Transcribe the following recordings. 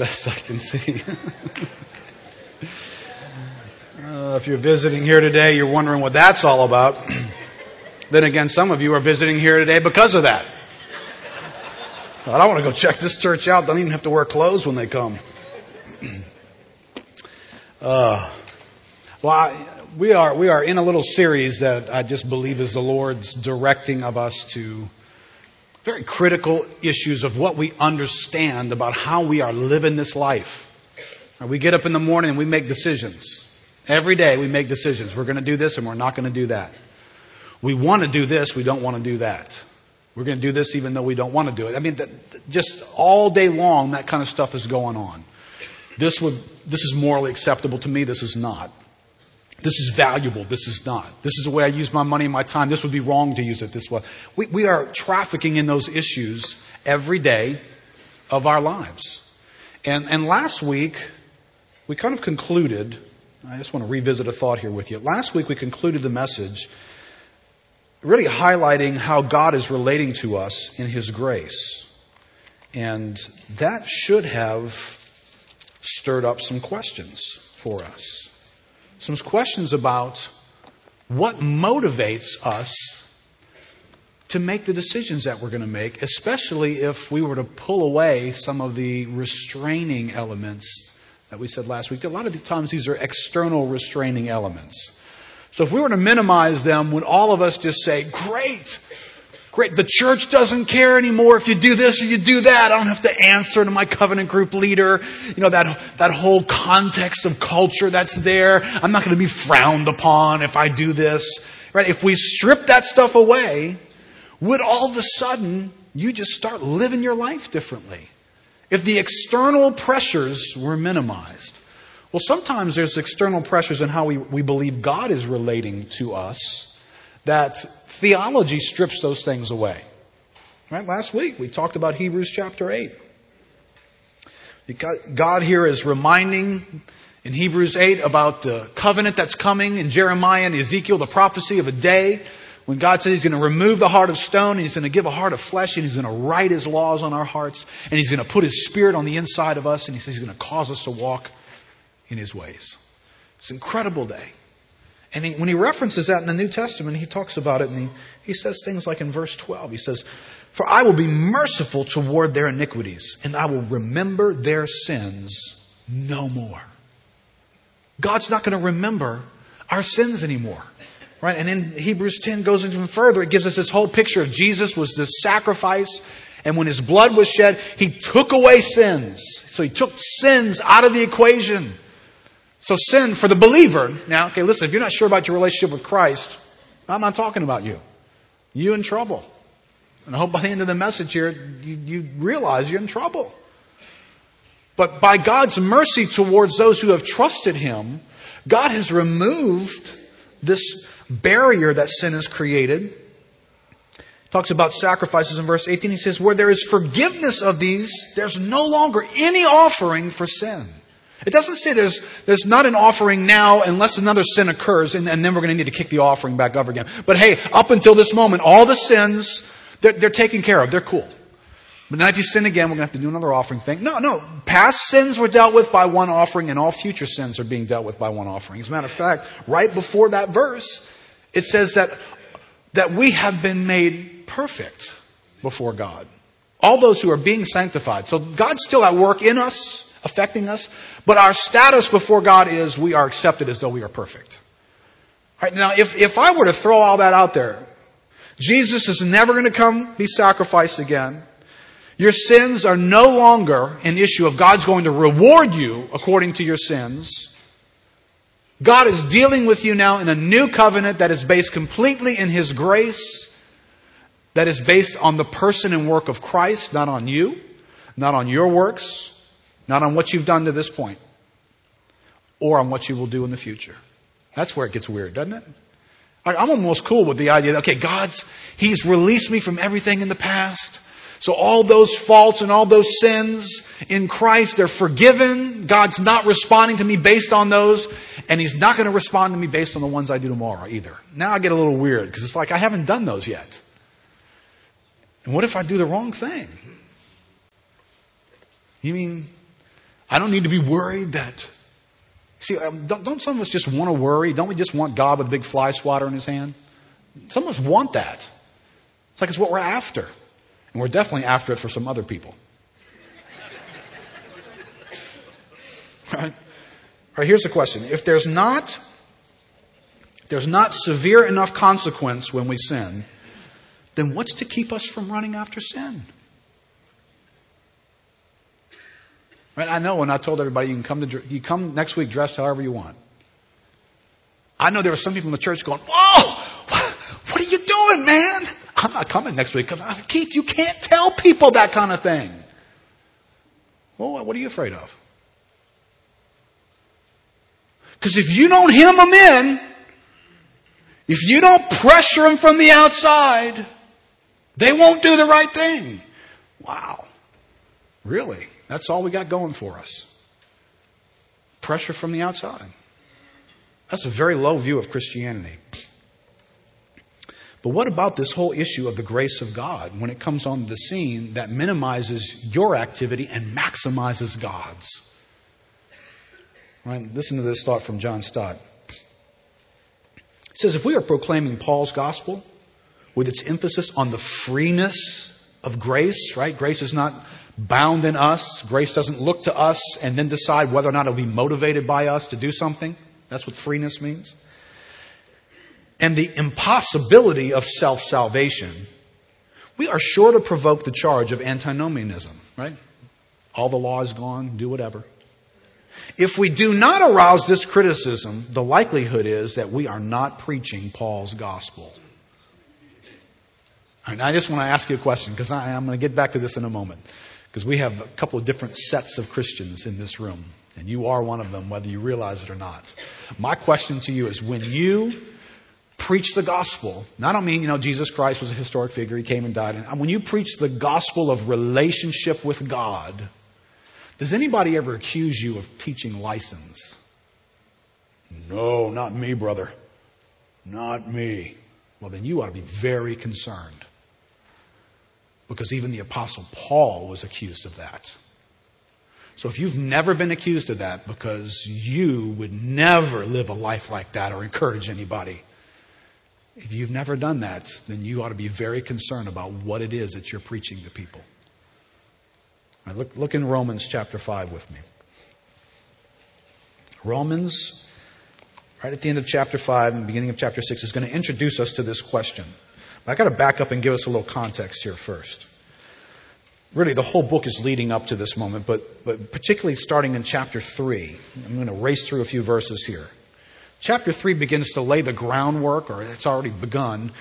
best I can see. uh, if you're visiting here today, you're wondering what that's all about. then again, some of you are visiting here today because of that. I don't want to go check this church out. Don't even have to wear clothes when they come. Uh, well, I, we are we are in a little series that I just believe is the Lord's directing of us to very critical issues of what we understand about how we are living this life. We get up in the morning and we make decisions. Every day we make decisions. We're going to do this and we're not going to do that. We want to do this, we don't want to do that. We're going to do this even though we don't want to do it. I mean, just all day long, that kind of stuff is going on. This would, this is morally acceptable to me, this is not. This is valuable, this is not. This is the way I use my money and my time, this would be wrong to use it this way. We, we are trafficking in those issues every day of our lives. And, and last week, we kind of concluded, I just want to revisit a thought here with you. Last week we concluded the message really highlighting how God is relating to us in His grace. And that should have stirred up some questions for us. Some questions about what motivates us to make the decisions that we're going to make, especially if we were to pull away some of the restraining elements that we said last week. A lot of the times these are external restraining elements. So if we were to minimize them, would all of us just say, great, great, the church doesn't care anymore if you do this or you do that. I don't have to answer to my covenant group leader. You know, that, that whole context of culture that's there. I'm not going to be frowned upon if I do this. Right? If we strip that stuff away, would all of a sudden you just start living your life differently? If the external pressures were minimized. Well, sometimes there's external pressures in how we, we believe God is relating to us that theology strips those things away. Right? Last week we talked about Hebrews chapter 8. God here is reminding in Hebrews 8 about the covenant that's coming in Jeremiah and Ezekiel, the prophecy of a day when God says He's going to remove the heart of stone and He's going to give a heart of flesh and He's going to write His laws on our hearts and He's going to put His Spirit on the inside of us and He says He's going to cause us to walk in his ways. It's an incredible day. And he, when he references that in the New Testament, he talks about it and he, he says things like in verse 12, he says, For I will be merciful toward their iniquities and I will remember their sins no more. God's not going to remember our sins anymore. Right? And then Hebrews 10 goes even further. It gives us this whole picture of Jesus was this sacrifice and when his blood was shed, he took away sins. So he took sins out of the equation. So sin for the believer. Now, okay, listen, if you're not sure about your relationship with Christ, I'm not talking about you. You in trouble. And I hope by the end of the message here, you, you realize you're in trouble. But by God's mercy towards those who have trusted Him, God has removed this barrier that sin has created. Talks about sacrifices in verse 18. He says, where there is forgiveness of these, there's no longer any offering for sin. It doesn't say there's, there's not an offering now unless another sin occurs and, and then we're going to need to kick the offering back up again. But hey, up until this moment, all the sins, they're, they're taken care of. They're cool. But now if you sin again, we're going to have to do another offering thing. No, no. Past sins were dealt with by one offering and all future sins are being dealt with by one offering. As a matter of fact, right before that verse, it says that, that we have been made perfect before God. All those who are being sanctified. So God's still at work in us, affecting us, but our status before God is we are accepted as though we are perfect. Right now, if, if I were to throw all that out there, Jesus is never going to come be sacrificed again. Your sins are no longer an issue of God's going to reward you according to your sins. God is dealing with you now in a new covenant that is based completely in His grace, that is based on the person and work of Christ, not on you, not on your works, not on what you've done to this point or on what you will do in the future. That's where it gets weird, doesn't it? I'm almost cool with the idea that, okay, God's, He's released me from everything in the past. So all those faults and all those sins in Christ, they're forgiven. God's not responding to me based on those, and He's not going to respond to me based on the ones I do tomorrow either. Now I get a little weird because it's like I haven't done those yet. And what if I do the wrong thing? You mean I don't need to be worried that. See, um, don't, some of us just want to worry? Don't we just want God with a big fly swatter in his hand? Some of us want that. It's like it's what we're after. And we're definitely after it for some other people. right? All right, here's the question. If there's not, there's not severe enough consequence when we sin, then what's to keep us from running after sin? Right? I know when I told everybody you can come to, you come next week dressed however you want. I know there were some people in the church going, whoa, what are you doing, man? I'm not coming next week. Keith, you can't tell people that kind of thing. Well, what are you afraid of? Because if you don't hem them in, if you don't pressure them from the outside, they won't do the right thing. Wow. Really? That's all we got going for us. Pressure from the outside. That's a very low view of Christianity. But what about this whole issue of the grace of God when it comes on the scene that minimizes your activity and maximizes God's? Right? Listen to this thought from John Stott. He says, if we are proclaiming Paul's gospel with its emphasis on the freeness of grace, right? Grace is not bound in us. Grace doesn't look to us and then decide whether or not it'll be motivated by us to do something. That's what freeness means. And the impossibility of self-salvation, we are sure to provoke the charge of antinomianism, right? All the law is gone, do whatever. If we do not arouse this criticism, the likelihood is that we are not preaching Paul's gospel. And I just want to ask you a question because I'm going to get back to this in a moment. Because we have a couple of different sets of Christians in this room. And you are one of them, whether you realize it or not. My question to you is when you preach the gospel, and I don't mean, you know, Jesus Christ was a historic figure, he came and died. And when you preach the gospel of relationship with God, does anybody ever accuse you of teaching license? No, not me, brother. Not me. Well, then you ought to be very concerned. Because even the apostle Paul was accused of that. So if you've never been accused of that because you would never live a life like that or encourage anybody, if you've never done that, then you ought to be very concerned about what it is that you're preaching to people. Right, look, look in Romans chapter 5 with me. Romans, right at the end of chapter 5 and beginning of chapter 6, is going to introduce us to this question. I got to back up and give us a little context here first. Really, the whole book is leading up to this moment, but, but particularly starting in chapter 3. I'm going to race through a few verses here. Chapter 3 begins to lay the groundwork, or it's already begun,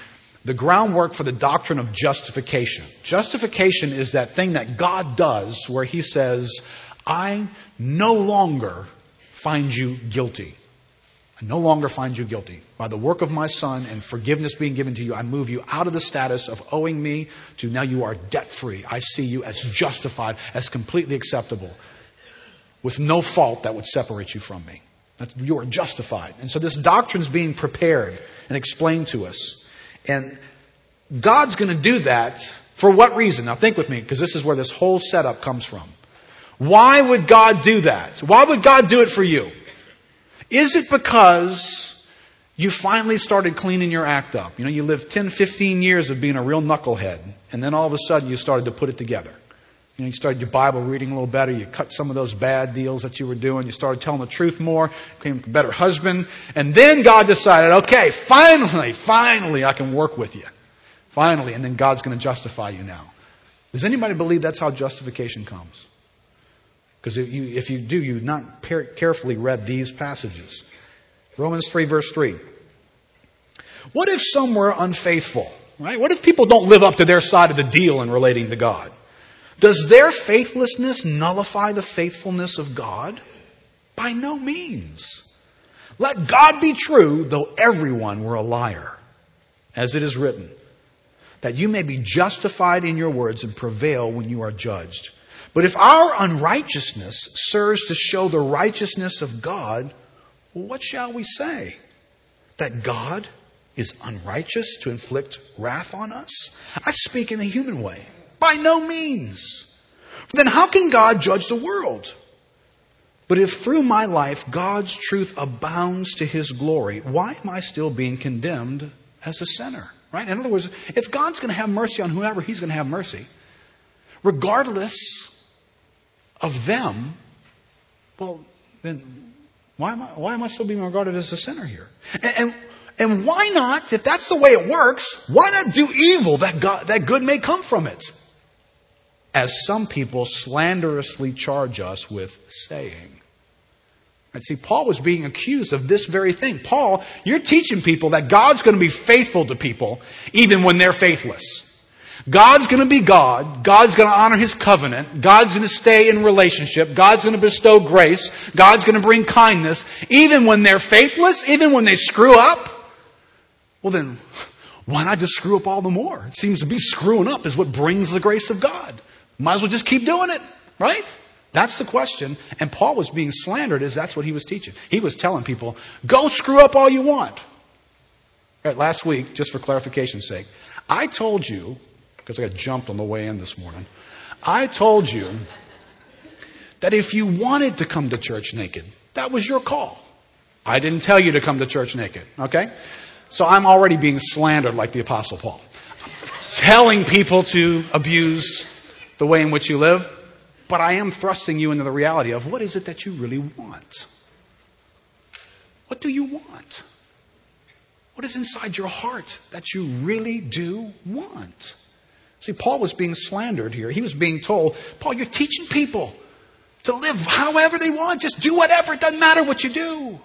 the groundwork for the doctrine of justification. Justification is that thing that God does where He says, I no longer find you guilty. I no longer find you guilty. By the work of my son and forgiveness being given to you, I move you out of the status of owing me to now you are debt free. I see you as justified, as completely acceptable, with no fault that would separate you from me. you are justified. And so this doctrine is being prepared and explained to us. And God's going to do that for what reason? Now think with me, because this is where this whole setup comes from. Why would God do that? Why would God do it for you? Is it because you finally started cleaning your act up? You know, you lived 10, 15 years of being a real knucklehead, and then all of a sudden you started to put it together. You know, you started your Bible reading a little better. You cut some of those bad deals that you were doing. You started telling the truth more. Became a better husband. And then God decided, okay, finally, finally I can work with you. Finally. And then God's going to justify you now. Does anybody believe that's how justification comes? Because if you, if you do, you've not carefully read these passages. Romans 3 verse 3. What if some were unfaithful? Right? What if people don't live up to their side of the deal in relating to God? Does their faithlessness nullify the faithfulness of God? By no means. Let God be true, though everyone were a liar. As it is written, that you may be justified in your words and prevail when you are judged. But if our unrighteousness serves to show the righteousness of God, what shall we say? That God is unrighteous to inflict wrath on us? I speak in a human way. By no means. Then how can God judge the world? But if through my life God's truth abounds to his glory, why am I still being condemned as a sinner? Right? In other words, if God's going to have mercy on whoever he's going to have mercy, regardless of them, well, then why am I, why am I still being regarded as a sinner here? And, and, and why not, if that's the way it works, why not do evil that, God, that good may come from it? As some people slanderously charge us with saying. And see, Paul was being accused of this very thing. Paul, you're teaching people that God's going to be faithful to people even when they're faithless. God's to be God. God's to honor His covenant. God's to stay in relationship. God's to bestow grace. God's to bring kindness even when they're faithless, even when they screw up. Well then, why not just screw up all the more? It seems to be screwing up is what brings the grace of God. Might as well just keep doing it, right? That's the question. And Paul was being slandered as that's what he was teaching. He was telling people, go screw up all you want. Right, last week, just for clarification's sake, I told you, because I got jumped on the way in this morning, I told you that if you wanted to come to church naked, that was your call. I didn't tell you to come to church naked, okay? So I'm already being slandered like the apostle Paul. Telling people to abuse the way in which you live, but I am thrusting you into the reality of what is it that you really want? What do you want? What is inside your heart that you really do want? See, Paul was being slandered here. He was being told, Paul, you're teaching people to live however they want. Just do whatever. It doesn't matter what you do.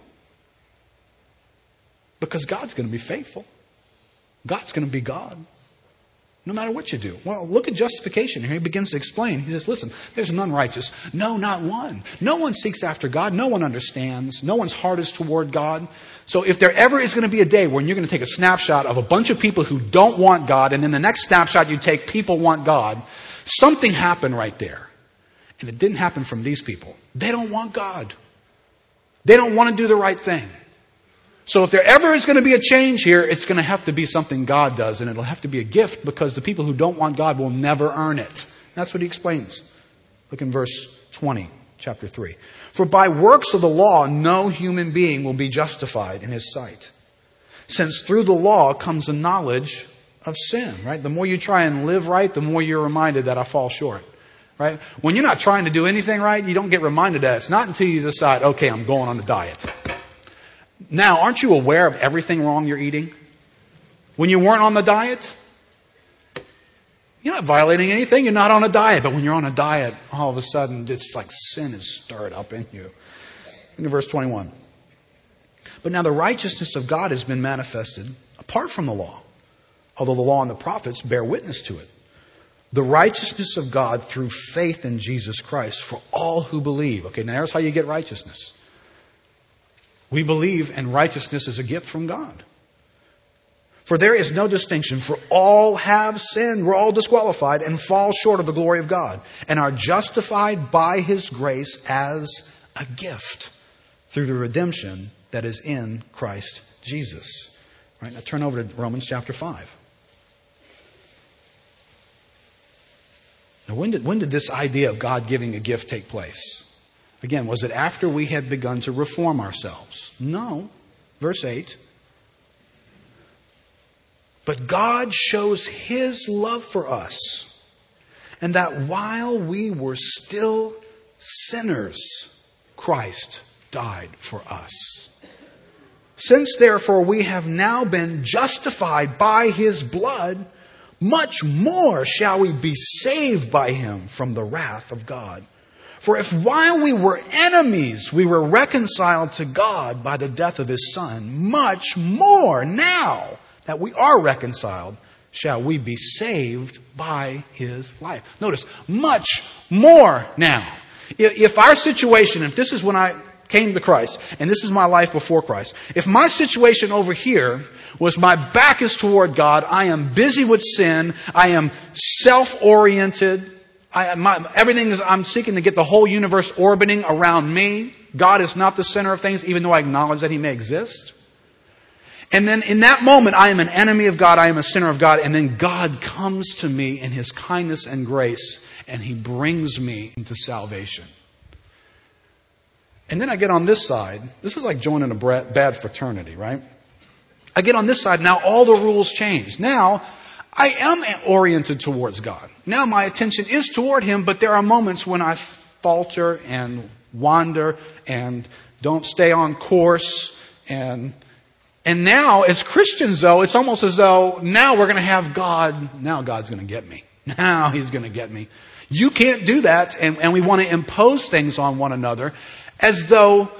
Because God's going to be faithful. God's going to be God no matter what you do. Well, look at justification here. He begins to explain. He says, listen, there's none righteous. No, not one. No one seeks after God. No one understands. No one's heart is toward God. So if there ever is going to be a day when you're going to take a snapshot of a bunch of people who don't want God, and then the next snapshot you take, people want God, something happened right there. And it didn't happen from these people. They don't want God. They don't want to do the right thing. So if there ever is going to be a change here, it's going to have to be something God does, and it'll have to be a gift because the people who don't want God will never earn it. That's what he explains. Look in verse 20, chapter 3. For by works of the law, no human being will be justified in his sight. Since through the law comes the knowledge of sin, right? The more you try and live right, the more you're reminded that I fall short. Right? When you're not trying to do anything right, you don't get reminded that. It's not until you decide, okay, I'm going on a diet. Now, aren't you aware of everything wrong you're eating? When you weren't on the diet, you're not violating anything. You're not on a diet. But when you're on a diet, all of a sudden, it's like sin is stirred up in you. In verse 21. But now the righteousness of God has been manifested apart from the law, although the law and the prophets bear witness to it. The righteousness of God through faith in Jesus Christ for all who believe. Okay, now here's how you get righteousness. We believe and righteousness is a gift from God. For there is no distinction, for all have sinned, we're all disqualified and fall short of the glory of God, and are justified by His grace as a gift through the redemption that is in Christ Jesus. Right, now turn over to Romans chapter 5. Now, when did, when did this idea of God giving a gift take place? Again, was it after we had begun to reform ourselves? No. Verse 8. But God shows His love for us, and that while we were still sinners, Christ died for us. Since therefore we have now been justified by His blood, much more shall we be saved by Him from the wrath of God. For if while we were enemies, we were reconciled to God by the death of his son, much more now that we are reconciled, shall we be saved by his life. Notice, much more now. If our situation, if this is when I came to Christ, and this is my life before Christ, if my situation over here was my back is toward God, I am busy with sin, I am self-oriented, I, my, everything is, I'm seeking to get the whole universe orbiting around me. God is not the center of things, even though I acknowledge that He may exist. And then in that moment, I am an enemy of God, I am a sinner of God, and then God comes to me in His kindness and grace, and He brings me into salvation. And then I get on this side. This is like joining a bad fraternity, right? I get on this side. Now all the rules change. Now I am oriented towards God. Now my attention is toward Him, but there are moments when I falter and wander and don't stay on course and and now as Christians though, it's almost as though now we're going to have God, now God's going to get me. Now He's going to get me. You can't do that and, and we want to impose things on one another as though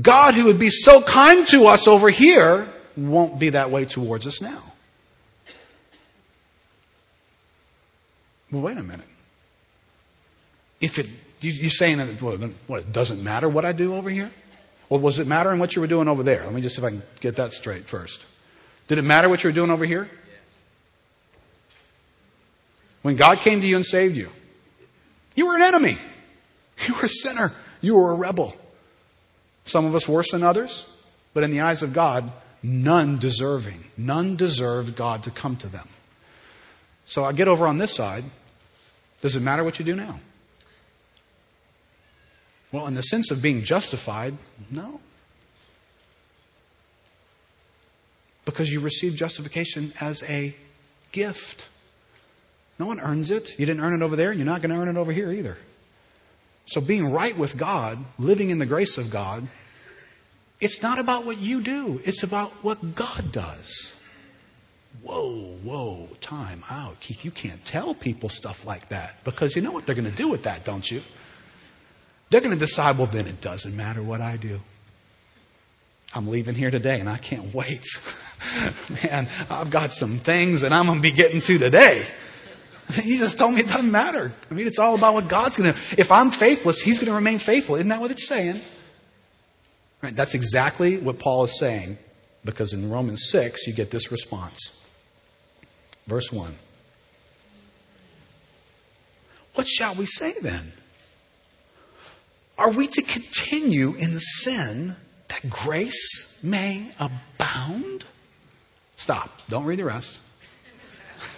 God who would be so kind to us over here won't be that way towards us now. Well, wait a minute. If it, you, you're saying that, well, what, it doesn't matter what I do over here? Well, was it matter in what you were doing over there? Let me just see if I can get that straight first. Did it matter what you were doing over here? When God came to you and saved you, you were an enemy. You were a sinner. You were a rebel. Some of us worse than others, but in the eyes of God, none deserving. None deserved God to come to them. So I get over on this side. Does it matter what you do now? Well, in the sense of being justified, no. Because you receive justification as a gift. No one earns it. You didn't earn it over there, and you're not going to earn it over here either. So being right with God, living in the grace of God, it's not about what you do. It's about what God does. Whoa, whoa, time out. Keith, you can't tell people stuff like that because you know what they're going to do with that, don't you? They're going to decide, well, then it doesn't matter what I do. I'm leaving here today and I can't wait. Man, I've got some things that I'm going to be getting to today. He just told me it doesn't matter. I mean, it's all about what God's going to. If I'm faithless, He's going to remain faithful. Isn't that what it's saying? Right? That's exactly what Paul is saying, because in Romans 6, you get this response. Verse 1. What shall we say then? Are we to continue in sin that grace may abound? Stop. Don't read the rest.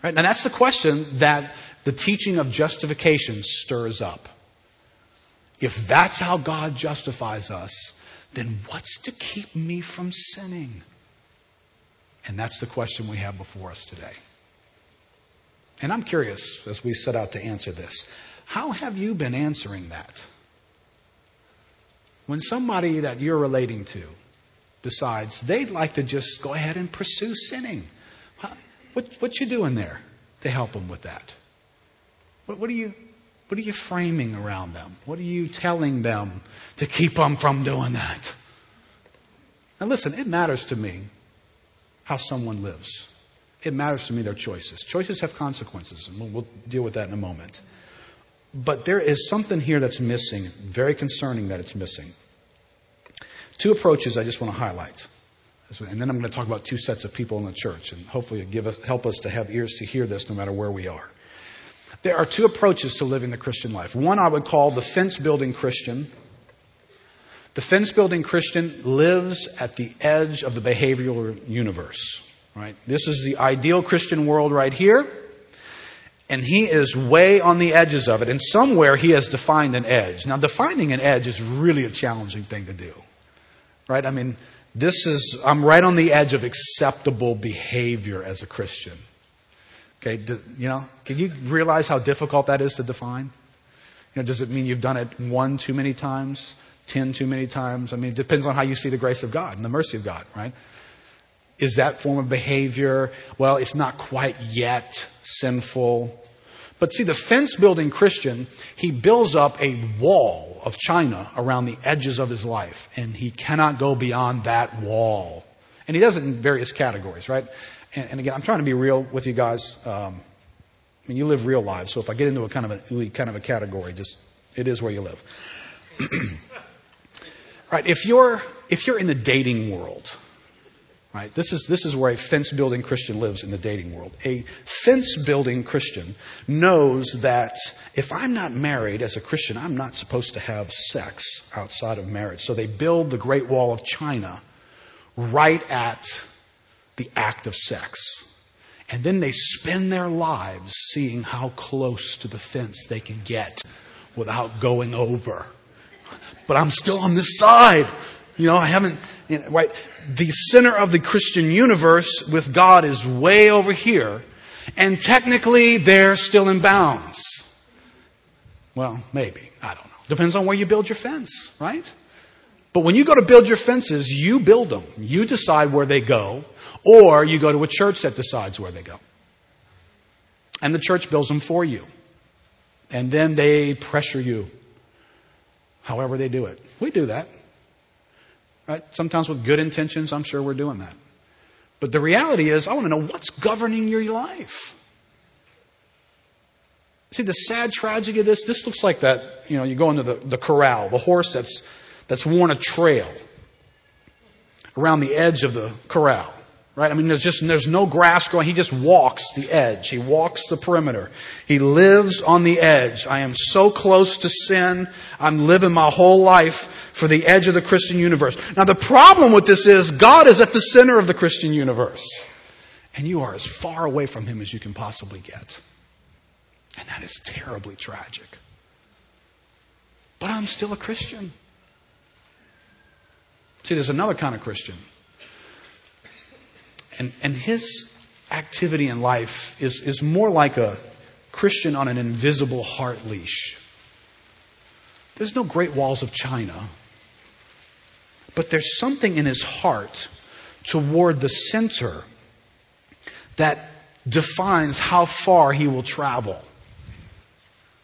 Right? Now that's the question that the teaching of justification stirs up. If that's how God justifies us, then what's to keep me from sinning? And that's the question we have before us today. And I'm curious as we set out to answer this. How have you been answering that? When somebody that you're relating to decides they'd like to just go ahead and pursue sinning, what, what you doing there to help them with that? What, what are you, what are you framing around them? What are you telling them to keep them from doing that? Now listen, it matters to me how someone lives. It matters to me their choices. Choices have consequences, and we'll, we'll deal with that in a moment. But there is something here that's missing, very concerning that it's missing. Two approaches I just want to highlight. And then I'm going to talk about two sets of people in the church, and hopefully give us, help us to have ears to hear this no matter where we are. There are two approaches to living the Christian life. One I would call the fence building Christian. The fence building Christian lives at the edge of the behavioral universe. Right? This is the ideal Christian world right here. And he is way on the edges of it. And somewhere he has defined an edge. Now, defining an edge is really a challenging thing to do. Right? I mean, this is, I'm right on the edge of acceptable behavior as a Christian. Okay, do, you know, can you realize how difficult that is to define? You know, does it mean you've done it one too many times, ten too many times? I mean, it depends on how you see the grace of God and the mercy of God, right? Is that form of behavior, well, it's not quite yet sinful. But see, the fence building Christian, he builds up a wall of China around the edges of his life, and he cannot go beyond that wall. And he does it in various categories, right? And, and again, I'm trying to be real with you guys. Um, I mean, you live real lives, so if I get into a kind of a kind of a category, just it is where you live. right? If you're if you're in the dating world, Right? This is, this is where a fence building Christian lives in the dating world. A fence building Christian knows that if I'm not married as a Christian, I'm not supposed to have sex outside of marriage. So they build the Great Wall of China right at the act of sex. And then they spend their lives seeing how close to the fence they can get without going over. But I'm still on this side. You know, I haven't, you know, right? The center of the Christian universe with God is way over here, and technically they're still in bounds. Well, maybe. I don't know. Depends on where you build your fence, right? But when you go to build your fences, you build them. You decide where they go, or you go to a church that decides where they go. And the church builds them for you. And then they pressure you. However they do it. We do that. Right? Sometimes with good intentions, I'm sure we're doing that. But the reality is, I want to know what's governing your life. See, the sad tragedy of this, this looks like that, you know, you go into the, the corral, the horse that's, that's worn a trail around the edge of the corral. Right? I mean, there's just, there's no grass growing. He just walks the edge. He walks the perimeter. He lives on the edge. I am so close to sin. I'm living my whole life for the edge of the Christian universe. Now the problem with this is God is at the center of the Christian universe. And you are as far away from Him as you can possibly get. And that is terribly tragic. But I'm still a Christian. See, there's another kind of Christian and, and his activity in life is, is more like a Christian on an invisible heart leash. There's no great walls of China, but there's something in his heart toward the center that defines how far he will travel.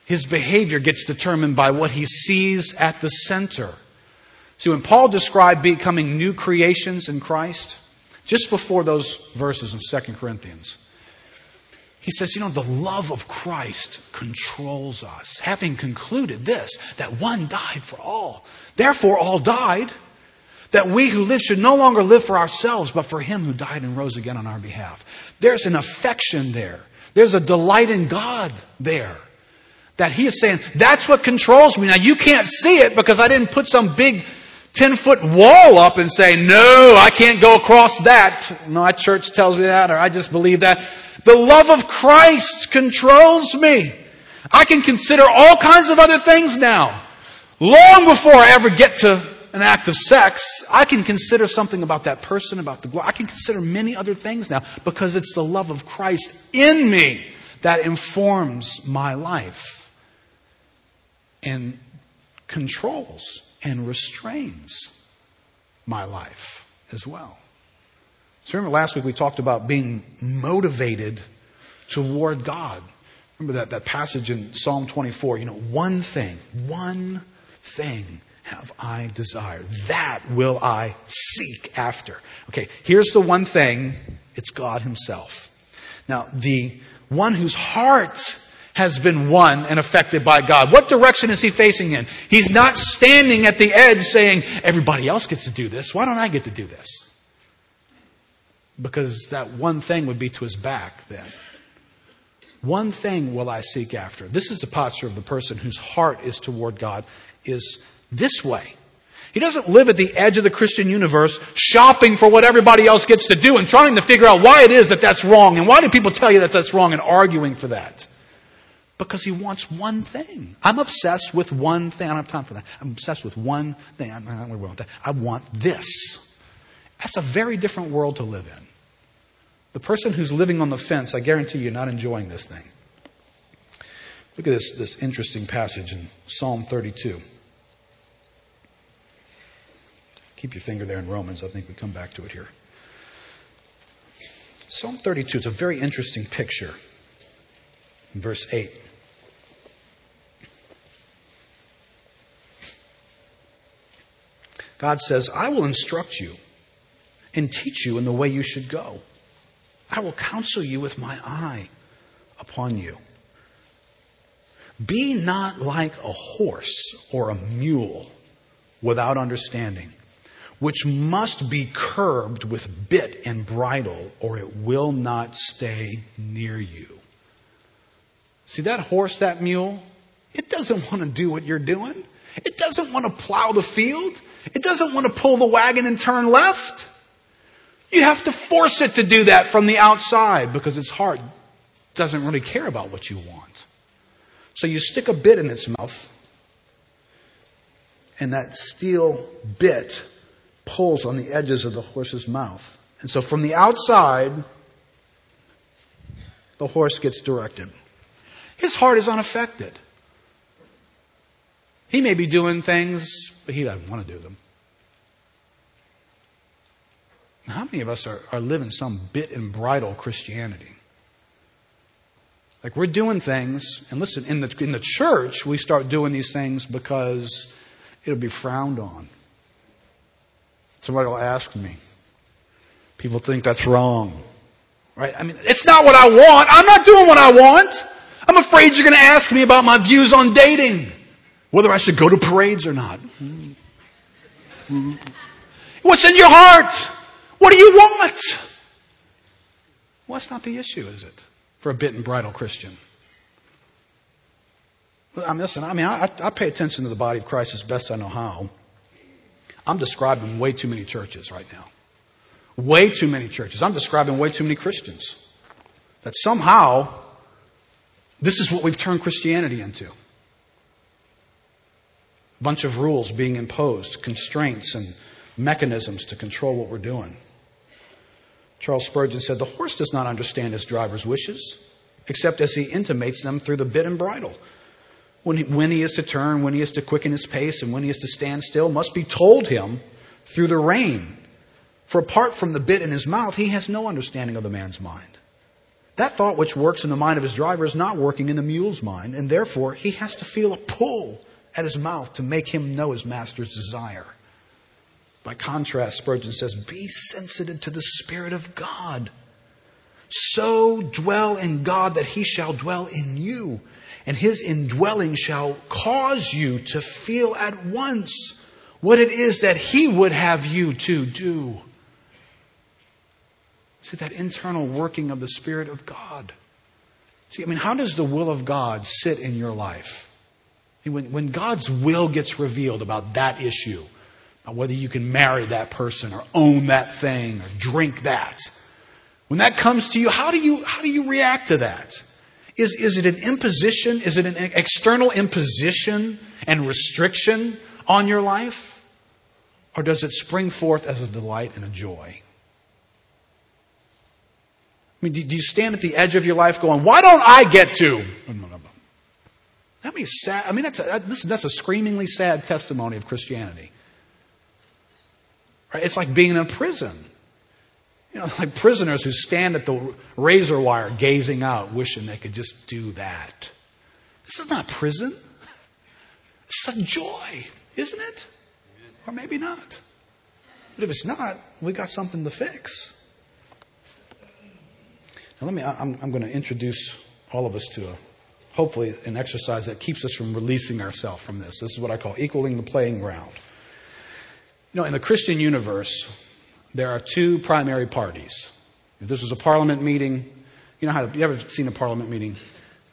His behavior gets determined by what he sees at the center. See, when Paul described becoming new creations in Christ, just before those verses in 2 Corinthians, he says, you know, the love of Christ controls us. Having concluded this, that one died for all. Therefore, all died. That we who live should no longer live for ourselves, but for him who died and rose again on our behalf. There's an affection there. There's a delight in God there. That he is saying, that's what controls me. Now you can't see it because I didn't put some big 10 foot wall up and say, no, I can't go across that. My church tells me that or I just believe that. The love of Christ controls me. I can consider all kinds of other things now. Long before I ever get to an act of sex, I can consider something about that person, about the glory. I can consider many other things now because it's the love of Christ in me that informs my life and controls and restrains my life as well. So remember last week we talked about being motivated toward God. Remember that, that passage in Psalm 24, you know, one thing, one thing have I desired. That will I seek after. Okay, here's the one thing. It's God himself. Now, the one whose heart has been won and affected by God. What direction is he facing in? He's not standing at the edge saying, everybody else gets to do this. Why don't I get to do this? Because that one thing would be to his back then. One thing will I seek after. This is the posture of the person whose heart is toward God is this way. He doesn't live at the edge of the Christian universe shopping for what everybody else gets to do and trying to figure out why it is that that's wrong and why do people tell you that that's wrong and arguing for that. Because he wants one thing. I'm obsessed with one thing. I don't have time for that. I'm obsessed with one thing. I'm not going to that. I want this. That's a very different world to live in. The person who's living on the fence, I guarantee you, not enjoying this thing. Look at this, this interesting passage in Psalm 32. Keep your finger there in Romans. I think we come back to it here. Psalm 32 is a very interesting picture. In verse 8. God says, I will instruct you and teach you in the way you should go. I will counsel you with my eye upon you. Be not like a horse or a mule without understanding, which must be curbed with bit and bridle, or it will not stay near you. See that horse, that mule? It doesn't want to do what you're doing. It doesn't want to plow the field. It doesn't want to pull the wagon and turn left. You have to force it to do that from the outside because its heart doesn't really care about what you want. So you stick a bit in its mouth and that steel bit pulls on the edges of the horse's mouth. And so from the outside, the horse gets directed. His heart is unaffected. He may be doing things, but he doesn't want to do them. How many of us are, are living some bit and bridle Christianity? Like we're doing things, and listen, in the, in the church, we start doing these things because it'll be frowned on. Somebody will ask me. People think that's wrong. Right? I mean, it's not what I want. I'm not doing what I want. I'm afraid you're going to ask me about my views on dating. Whether I should go to parades or not. Mm-hmm. What's in your heart? What do you want? Well, that's not the issue, is it? For a bit and bridle Christian. I mean, listen, I mean, I, I pay attention to the body of Christ as best I know how. I'm describing way too many churches right now. Way too many churches. I'm describing way too many Christians. That somehow, this is what we've turned Christianity into bunch of rules being imposed, constraints and mechanisms to control what we're doing. Charles Spurgeon said, The horse does not understand his driver's wishes, except as he intimates them through the bit and bridle. When he, when he is to turn, when he is to quicken his pace, and when he is to stand still must be told him through the rein. For apart from the bit in his mouth, he has no understanding of the man's mind. That thought which works in the mind of his driver is not working in the mule's mind, and therefore he has to feel a pull at his mouth to make him know his master's desire. By contrast, Spurgeon says, be sensitive to the Spirit of God. So dwell in God that he shall dwell in you, and his indwelling shall cause you to feel at once what it is that he would have you to do. See that internal working of the Spirit of God. See, I mean, how does the will of God sit in your life? When, when God's will gets revealed about that issue, about whether you can marry that person or own that thing or drink that, when that comes to you, how do you, how do you react to that? Is, is it an imposition? Is it an external imposition and restriction on your life? Or does it spring forth as a delight and a joy? I mean, do you stand at the edge of your life going, why don't I get to? That means sad. I mean, that's a, that's a screamingly sad testimony of Christianity. Right? It's like being in a prison. You know, like prisoners who stand at the razor wire gazing out, wishing they could just do that. This is not prison. It's a joy, isn't it? Or maybe not. But if it's not, we got something to fix. Now let me, I'm, I'm going to introduce all of us to a hopefully an exercise that keeps us from releasing ourselves from this. This is what I call equaling the playing ground. You know, in the Christian universe, there are two primary parties. If this was a parliament meeting, you know how, you ever seen a parliament meeting?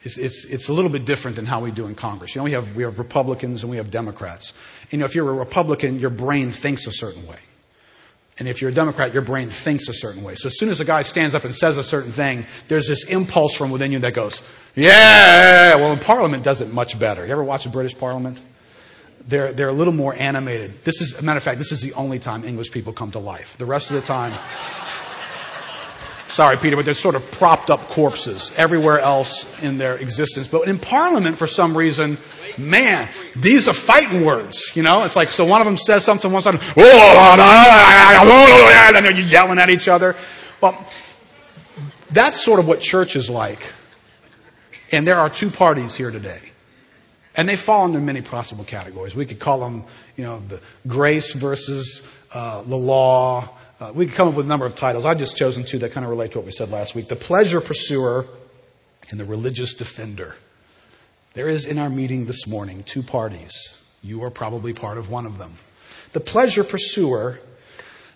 It's, it's, it's a little bit different than how we do in Congress. You know, we have, we have Republicans and we have Democrats. You know, if you're a Republican, your brain thinks a certain way. And if you're a Democrat, your brain thinks a certain way. So as soon as a guy stands up and says a certain thing, there's this impulse from within you that goes, yeah! Well, in Parliament does it much better. You ever watch the British Parliament? They're, they're a little more animated. This is, a matter of fact, this is the only time English people come to life. The rest of the time, sorry, Peter, but they're sort of propped up corpses everywhere else in their existence. But in Parliament, for some reason, man, these are fighting words, you know? It's like, so one of them says something, one side, and they're yelling at each other. Well, that's sort of what church is like. And there are two parties here today. And they fall into many possible categories. We could call them, you know, the grace versus uh, the law. Uh, we could come up with a number of titles. I've just chosen two that kind of relate to what we said last week. The pleasure pursuer and the religious defender. There is in our meeting this morning two parties. You are probably part of one of them. The pleasure pursuer,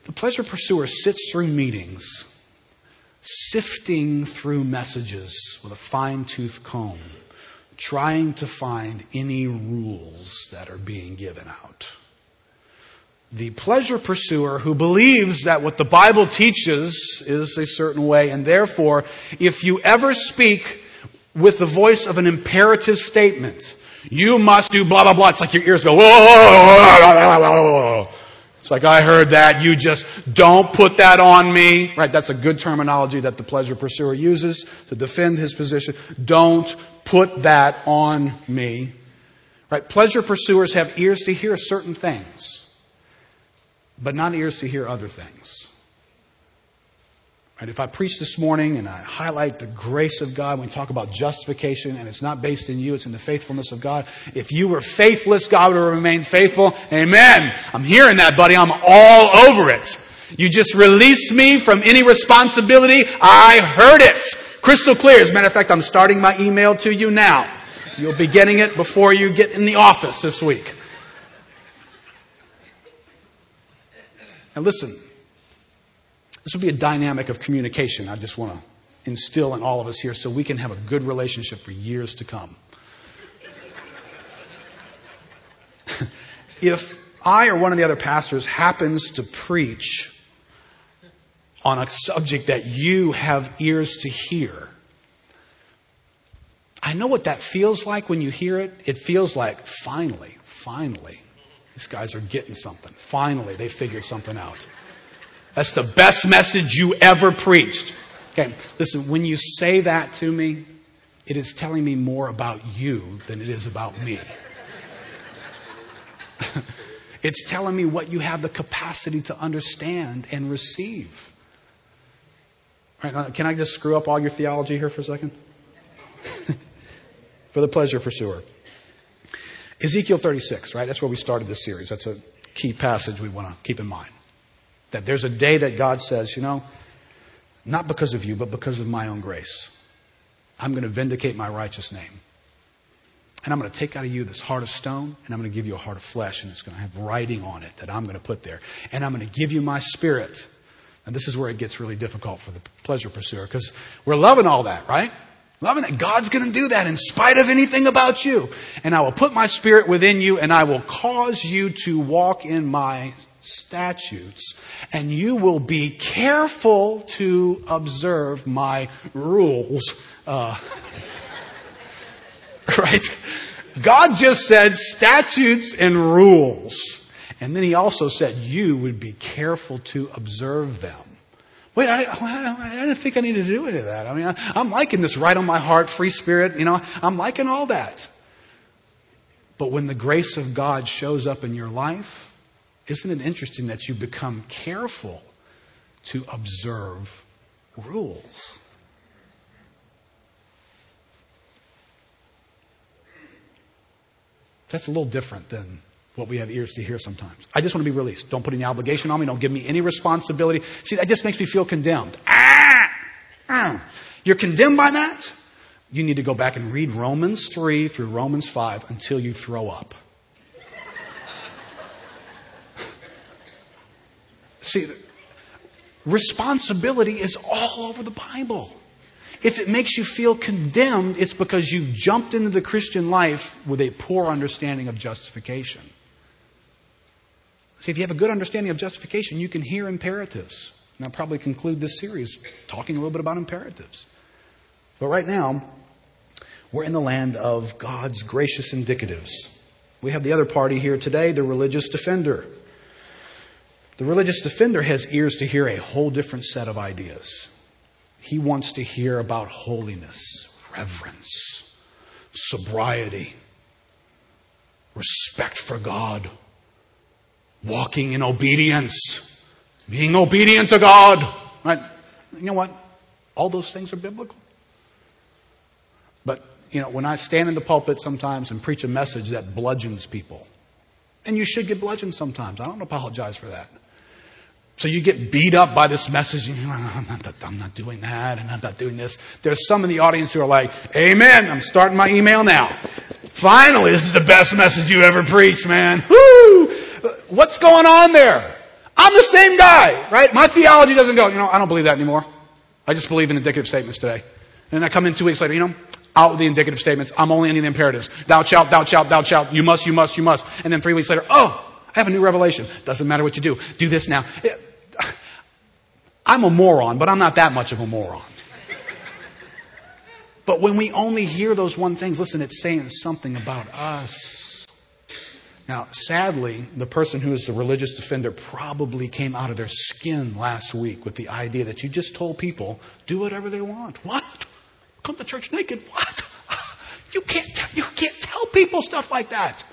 the pleasure pursuer sits through meetings, sifting through messages with a fine tooth comb, trying to find any rules that are being given out. The pleasure pursuer who believes that what the Bible teaches is a certain way, and therefore, if you ever speak with the voice of an imperative statement. You must do blah, blah, blah. It's like your ears go, whoa, It's like, I heard that. You just don't put that on me. Right? That's a good terminology that the pleasure pursuer uses to defend his position. Don't put that on me. Right? Pleasure pursuers have ears to hear certain things, but not ears to hear other things. Right? If I preach this morning and I highlight the grace of God when we talk about justification and it's not based in you, it's in the faithfulness of God. If you were faithless, God would remain faithful. Amen. I'm hearing that, buddy. I'm all over it. You just released me from any responsibility. I heard it. Crystal clear. As a matter of fact, I'm starting my email to you now. You'll be getting it before you get in the office this week. And listen, this will be a dynamic of communication. I just want to instill in all of us here so we can have a good relationship for years to come. if I or one of the other pastors happens to preach on a subject that you have ears to hear, I know what that feels like when you hear it. It feels like, finally, finally, these guys are getting something. Finally, they figured something out. That's the best message you ever preached. Okay, listen, when you say that to me, it is telling me more about you than it is about me. it's telling me what you have the capacity to understand and receive. Right, uh, can I just screw up all your theology here for a second? for the pleasure pursuer. Ezekiel 36, right? That's where we started this series. That's a key passage we want to keep in mind. That there's a day that God says, you know, not because of you, but because of my own grace, I'm going to vindicate my righteous name. And I'm going to take out of you this heart of stone, and I'm going to give you a heart of flesh, and it's going to have writing on it that I'm going to put there. And I'm going to give you my spirit. And this is where it gets really difficult for the pleasure pursuer, because we're loving all that, right? Loving that God's going to do that in spite of anything about you. And I will put my spirit within you and I will cause you to walk in my statutes and you will be careful to observe my rules. Uh, right? God just said statutes and rules. And then he also said you would be careful to observe them. Wait, I, I, didn't think I needed to do any of that. I mean, I, I'm liking this right on my heart, free spirit, you know, I'm liking all that. But when the grace of God shows up in your life, isn't it interesting that you become careful to observe rules? That's a little different than what we have ears to hear sometimes. I just want to be released. Don't put any obligation on me. Don't give me any responsibility. See, that just makes me feel condemned. Ah! ah. You're condemned by that? You need to go back and read Romans 3 through Romans 5 until you throw up. See, responsibility is all over the Bible. If it makes you feel condemned, it's because you've jumped into the Christian life with a poor understanding of justification. See, if you have a good understanding of justification, you can hear imperatives. And I'll probably conclude this series talking a little bit about imperatives. But right now, we're in the land of God's gracious indicatives. We have the other party here today, the religious defender. The religious defender has ears to hear a whole different set of ideas. He wants to hear about holiness, reverence, sobriety, respect for God, walking in obedience, being obedient to God. Right? You know what? All those things are biblical. But, you know, when I stand in the pulpit sometimes and preach a message that bludgeons people, and you should get bludgeoned sometimes. I don't apologize for that. So you get beat up by this message and you're like, I'm not, I'm not doing that and I'm not doing this. There's some in the audience who are like, Amen, I'm starting my email now. Finally, this is the best message you ever preached, man. Woo! What's going on there? I'm the same guy, right? My theology doesn't go, you know, I don't believe that anymore. I just believe in indicative statements today. And I come in two weeks later, you know, out with the indicative statements. I'm only in the imperatives. Thou shalt, thou shalt, thou shalt. You must, you must, you must. And then three weeks later, oh, I have a new revelation. Doesn't matter what you do. Do this now. I'm a moron, but I'm not that much of a moron. But when we only hear those one things, listen, it's saying something about us. Now, sadly, the person who is the religious defender probably came out of their skin last week with the idea that you just told people, do whatever they want. What? Come to church naked? What? You can't, you can't tell people stuff like that.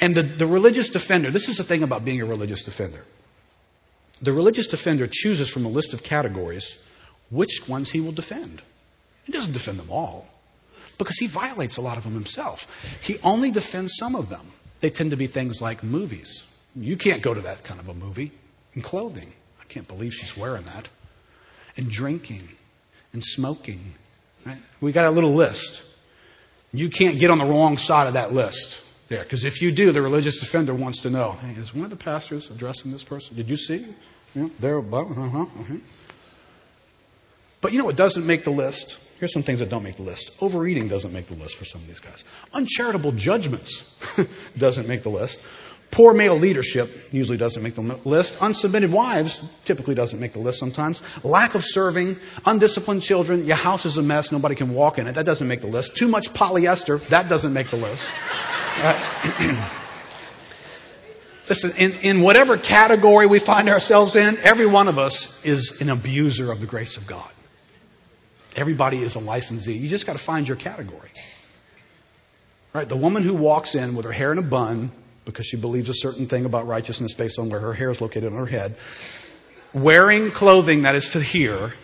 And the, the religious defender, this is the thing about being a religious defender. The religious defender chooses from a list of categories which ones he will defend. He doesn't defend them all because he violates a lot of them himself. He only defends some of them. They tend to be things like movies. You can't go to that kind of a movie. And clothing. I can't believe she's wearing that. And drinking. And smoking. Right? We got a little list. You can't get on the wrong side of that list there. Because if you do, the religious defender wants to know, hey, is one of the pastors addressing this person? Did you see? Yeah, there, uh-huh, uh-huh. But you know what doesn't make the list? Here's some things that don't make the list. Overeating doesn't make the list for some of these guys. Uncharitable judgments doesn't make the list. Poor male leadership usually doesn't make the list. Unsubmitted wives typically doesn't make the list sometimes. Lack of serving, undisciplined children, your house is a mess, nobody can walk in it. That doesn't make the list. Too much polyester, that doesn't make the list. Uh, listen, in, in whatever category we find ourselves in, every one of us is an abuser of the grace of God. Everybody is a licensee. You just got to find your category. Right? The woman who walks in with her hair in a bun because she believes a certain thing about righteousness based on where her hair is located on her head, wearing clothing that is to here,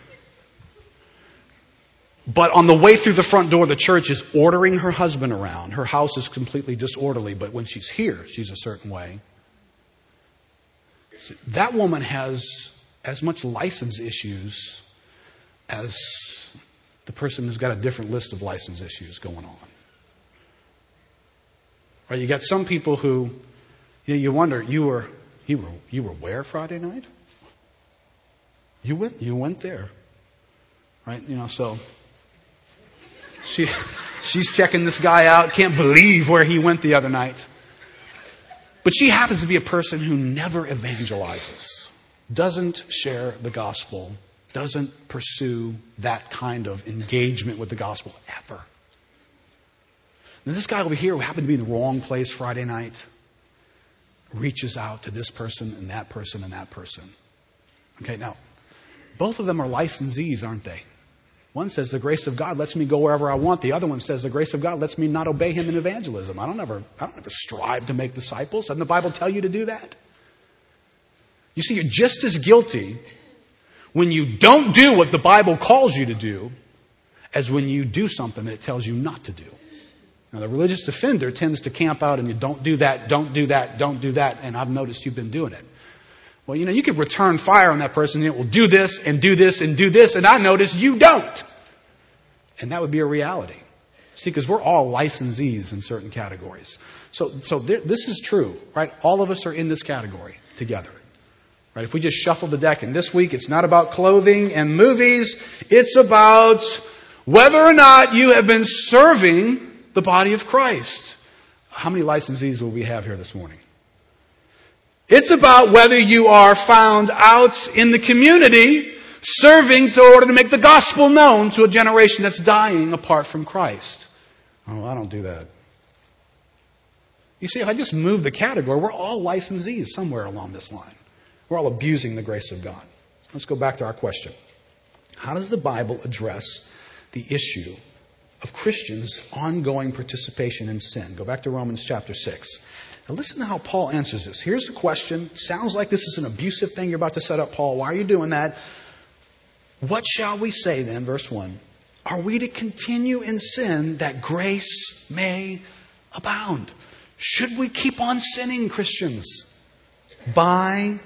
but on the way through the front door, the church is ordering her husband around. Her house is completely disorderly, but when she's here, she's a certain way. That woman has as much license issues as the person who's got a different list of license issues going on. Right? You got some people who you, know, you wonder you were you were you were where Friday night? You went you went there, right? You know so. She she's checking this guy out. Can't believe where he went the other night. But she happens to be a person who never evangelizes, doesn't share the gospel, doesn't pursue that kind of engagement with the gospel ever. Now, this guy over here who happened to be in the wrong place Friday night reaches out to this person and that person and that person. Okay, now, both of them are licensees, aren't they? One says the grace of God lets me go wherever I want. The other one says the grace of God lets me not obey Him in evangelism. I don't ever, I don't ever strive to make disciples. Doesn't the Bible tell you to do that? You see, you're just as guilty when you don't do what the Bible calls you to do as when you do something that it tells you not to do. Now, the religious defender tends to camp out and you don't do that, don't do that, don't do that, and I've noticed you've been doing it. Well, you know, you could return fire on that person and it will do this and do this and do this, and I notice you don't. And that would be a reality. See, because we're all licensees in certain categories. So, so there, this is true, right? All of us are in this category together. Right? If we just shuffle the deck, and this week it's not about clothing and movies, it's about whether or not you have been serving the body of Christ. How many licensees will we have here this morning? It's about whether you are found out in the community serving to order to make the gospel known to a generation that's dying apart from Christ. Oh, I don't do that. You see, if I just move the category, we're all licensees somewhere along this line. We're all abusing the grace of God. Let's go back to our question. How does the Bible address the issue of Christians' ongoing participation in sin? Go back to Romans chapter 6. Now listen to how Paul answers this. Here's the question. Sounds like this is an abusive thing you're about to set up, Paul. Why are you doing that? What shall we say then? Verse 1. Are we to continue in sin that grace may abound? Should we keep on sinning, Christians? By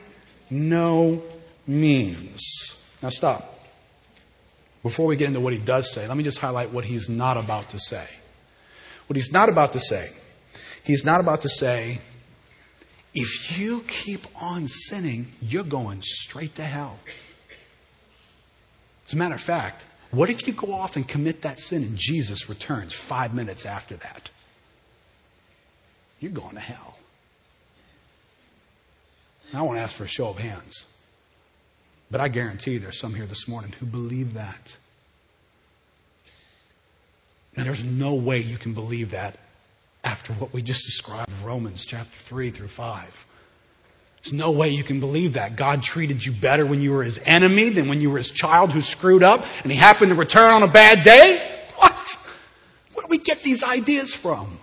no means. Now stop. Before we get into what he does say, let me just highlight what he's not about to say. What he's not about to say, he's not about to say, if you keep on sinning, you're going straight to hell. As a matter of fact, what if you go off and commit that sin and Jesus returns five minutes after that? You're going to hell. I won't ask for a show of hands. But I guarantee there's some here this morning who believe that. And there's no way you can believe that after what we just described, Romans chapter 3 through 5. There's no way you can believe that. God treated you better when you were his enemy than when you were his child who screwed up and he happened to return on a bad day? What? Where do we get these ideas from?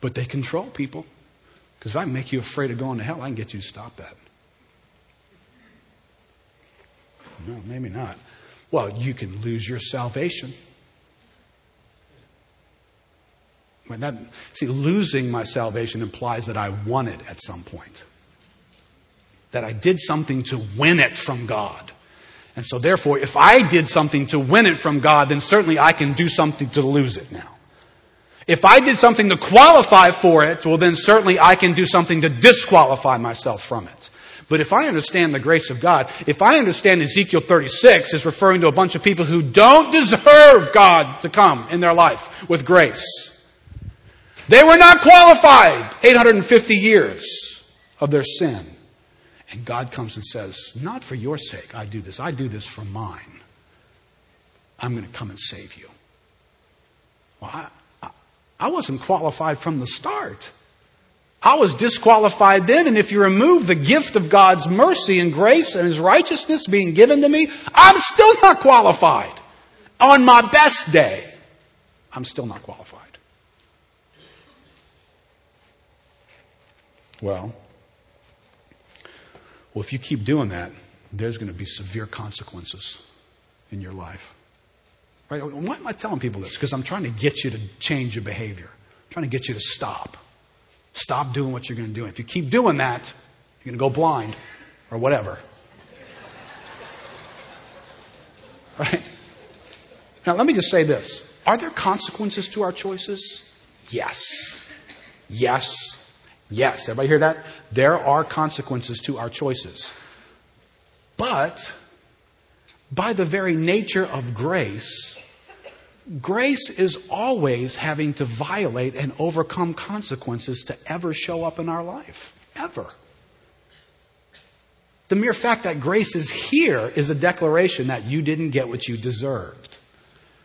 But they control people. Because if I make you afraid of going to hell, I can get you to stop that. No, maybe not. Well, you can lose your salvation. When that, see, losing my salvation implies that I won it at some point. That I did something to win it from God. And so therefore, if I did something to win it from God, then certainly I can do something to lose it now. If I did something to qualify for it, well then certainly I can do something to disqualify myself from it. But if I understand the grace of God, if I understand Ezekiel 36 is referring to a bunch of people who don't deserve God to come in their life with grace. They were not qualified 850 years of their sin. And God comes and says, not for your sake I do this. I do this for mine. I'm going to come and save you. Well, I, I, I wasn't qualified from the start. I was disqualified then, and if you remove the gift of God's mercy and grace and His righteousness being given to me, I'm still not qualified. On my best day, I'm still not qualified. Well, well, if you keep doing that, there's going to be severe consequences in your life. Right? Why am I telling people this? Because I'm trying to get you to change your behavior. I'm trying to get you to stop. Stop doing what you're going to do. If you keep doing that, you're going to go blind or whatever. Right? Now, let me just say this. Are there consequences to our choices? Yes. Yes. Yes. Everybody hear that? There are consequences to our choices. But, by the very nature of grace, grace is always having to violate and overcome consequences to ever show up in our life. Ever. The mere fact that grace is here is a declaration that you didn't get what you deserved.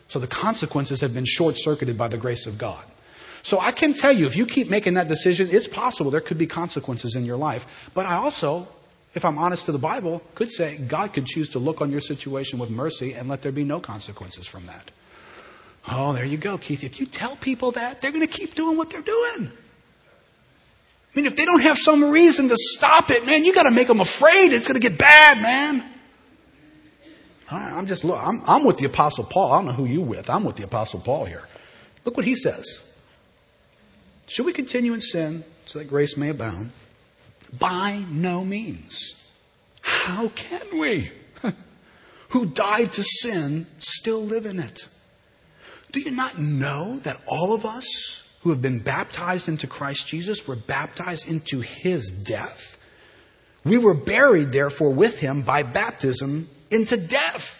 So the consequences have been short circuited by the grace of God. So I can tell you, if you keep making that decision, it's possible there could be consequences in your life. But I also, if I'm honest to the Bible, could say God could choose to look on your situation with mercy and let there be no consequences from that. Oh, there you go, Keith. If you tell people that, they're going to keep doing what they're doing. I mean, if they don't have some reason to stop it, man, you got to make them afraid. It's going to get bad, man. I'm just look. I'm, I'm with the Apostle Paul. I don't know who you with. I'm with the Apostle Paul here. Look what he says. Should we continue in sin so that grace may abound? By no means. How can we? who died to sin still live in it? Do you not know that all of us who have been baptized into Christ Jesus were baptized into his death? We were buried, therefore, with him by baptism into death,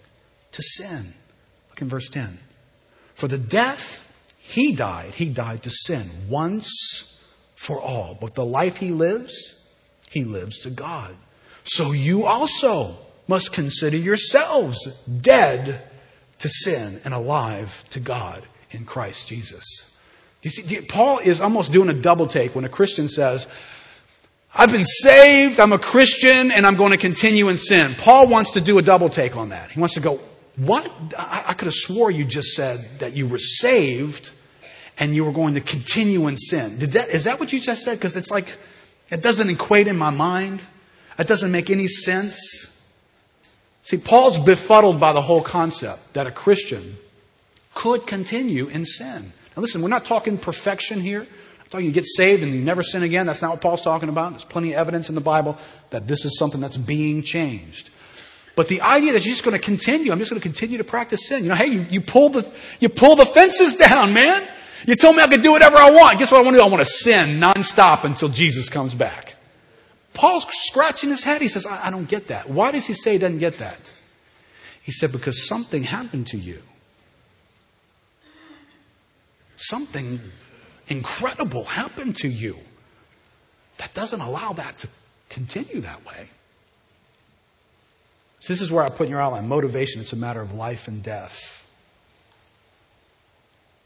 to sin. Look in verse 10. For the death he died, he died to sin once for all. But the life he lives, he lives to God. So you also must consider yourselves dead to sin and alive to God in Christ Jesus. You see, Paul is almost doing a double take when a Christian says, I've been saved, I'm a Christian, and I'm going to continue in sin. Paul wants to do a double take on that. He wants to go, what? I, could have swore you just said that you were saved and you were going to continue in sin. Did that, is that what you just said? Because it's like, it doesn't equate in my mind. It doesn't make any sense. See, Paul's befuddled by the whole concept that a Christian could continue in sin. Now listen, we're not talking perfection here. I'm talking you get saved and you never sin again. That's not what Paul's talking about. There's plenty of evidence in the Bible that this is something that's being changed. But the idea that you're just going to continue, I'm just going to continue to practice sin. You know, hey, you, you pull the, you pull the fences down, man. You told me I could do whatever I want. Guess what I want to do? I want to sin nonstop until Jesus comes back. Paul's scratching his head. He says, I, I don't get that. Why does he say he doesn't get that? He said, because something happened to you. Something incredible happened to you that doesn't allow that to continue that way. So this is where I put in your outline motivation. It's a matter of life and death.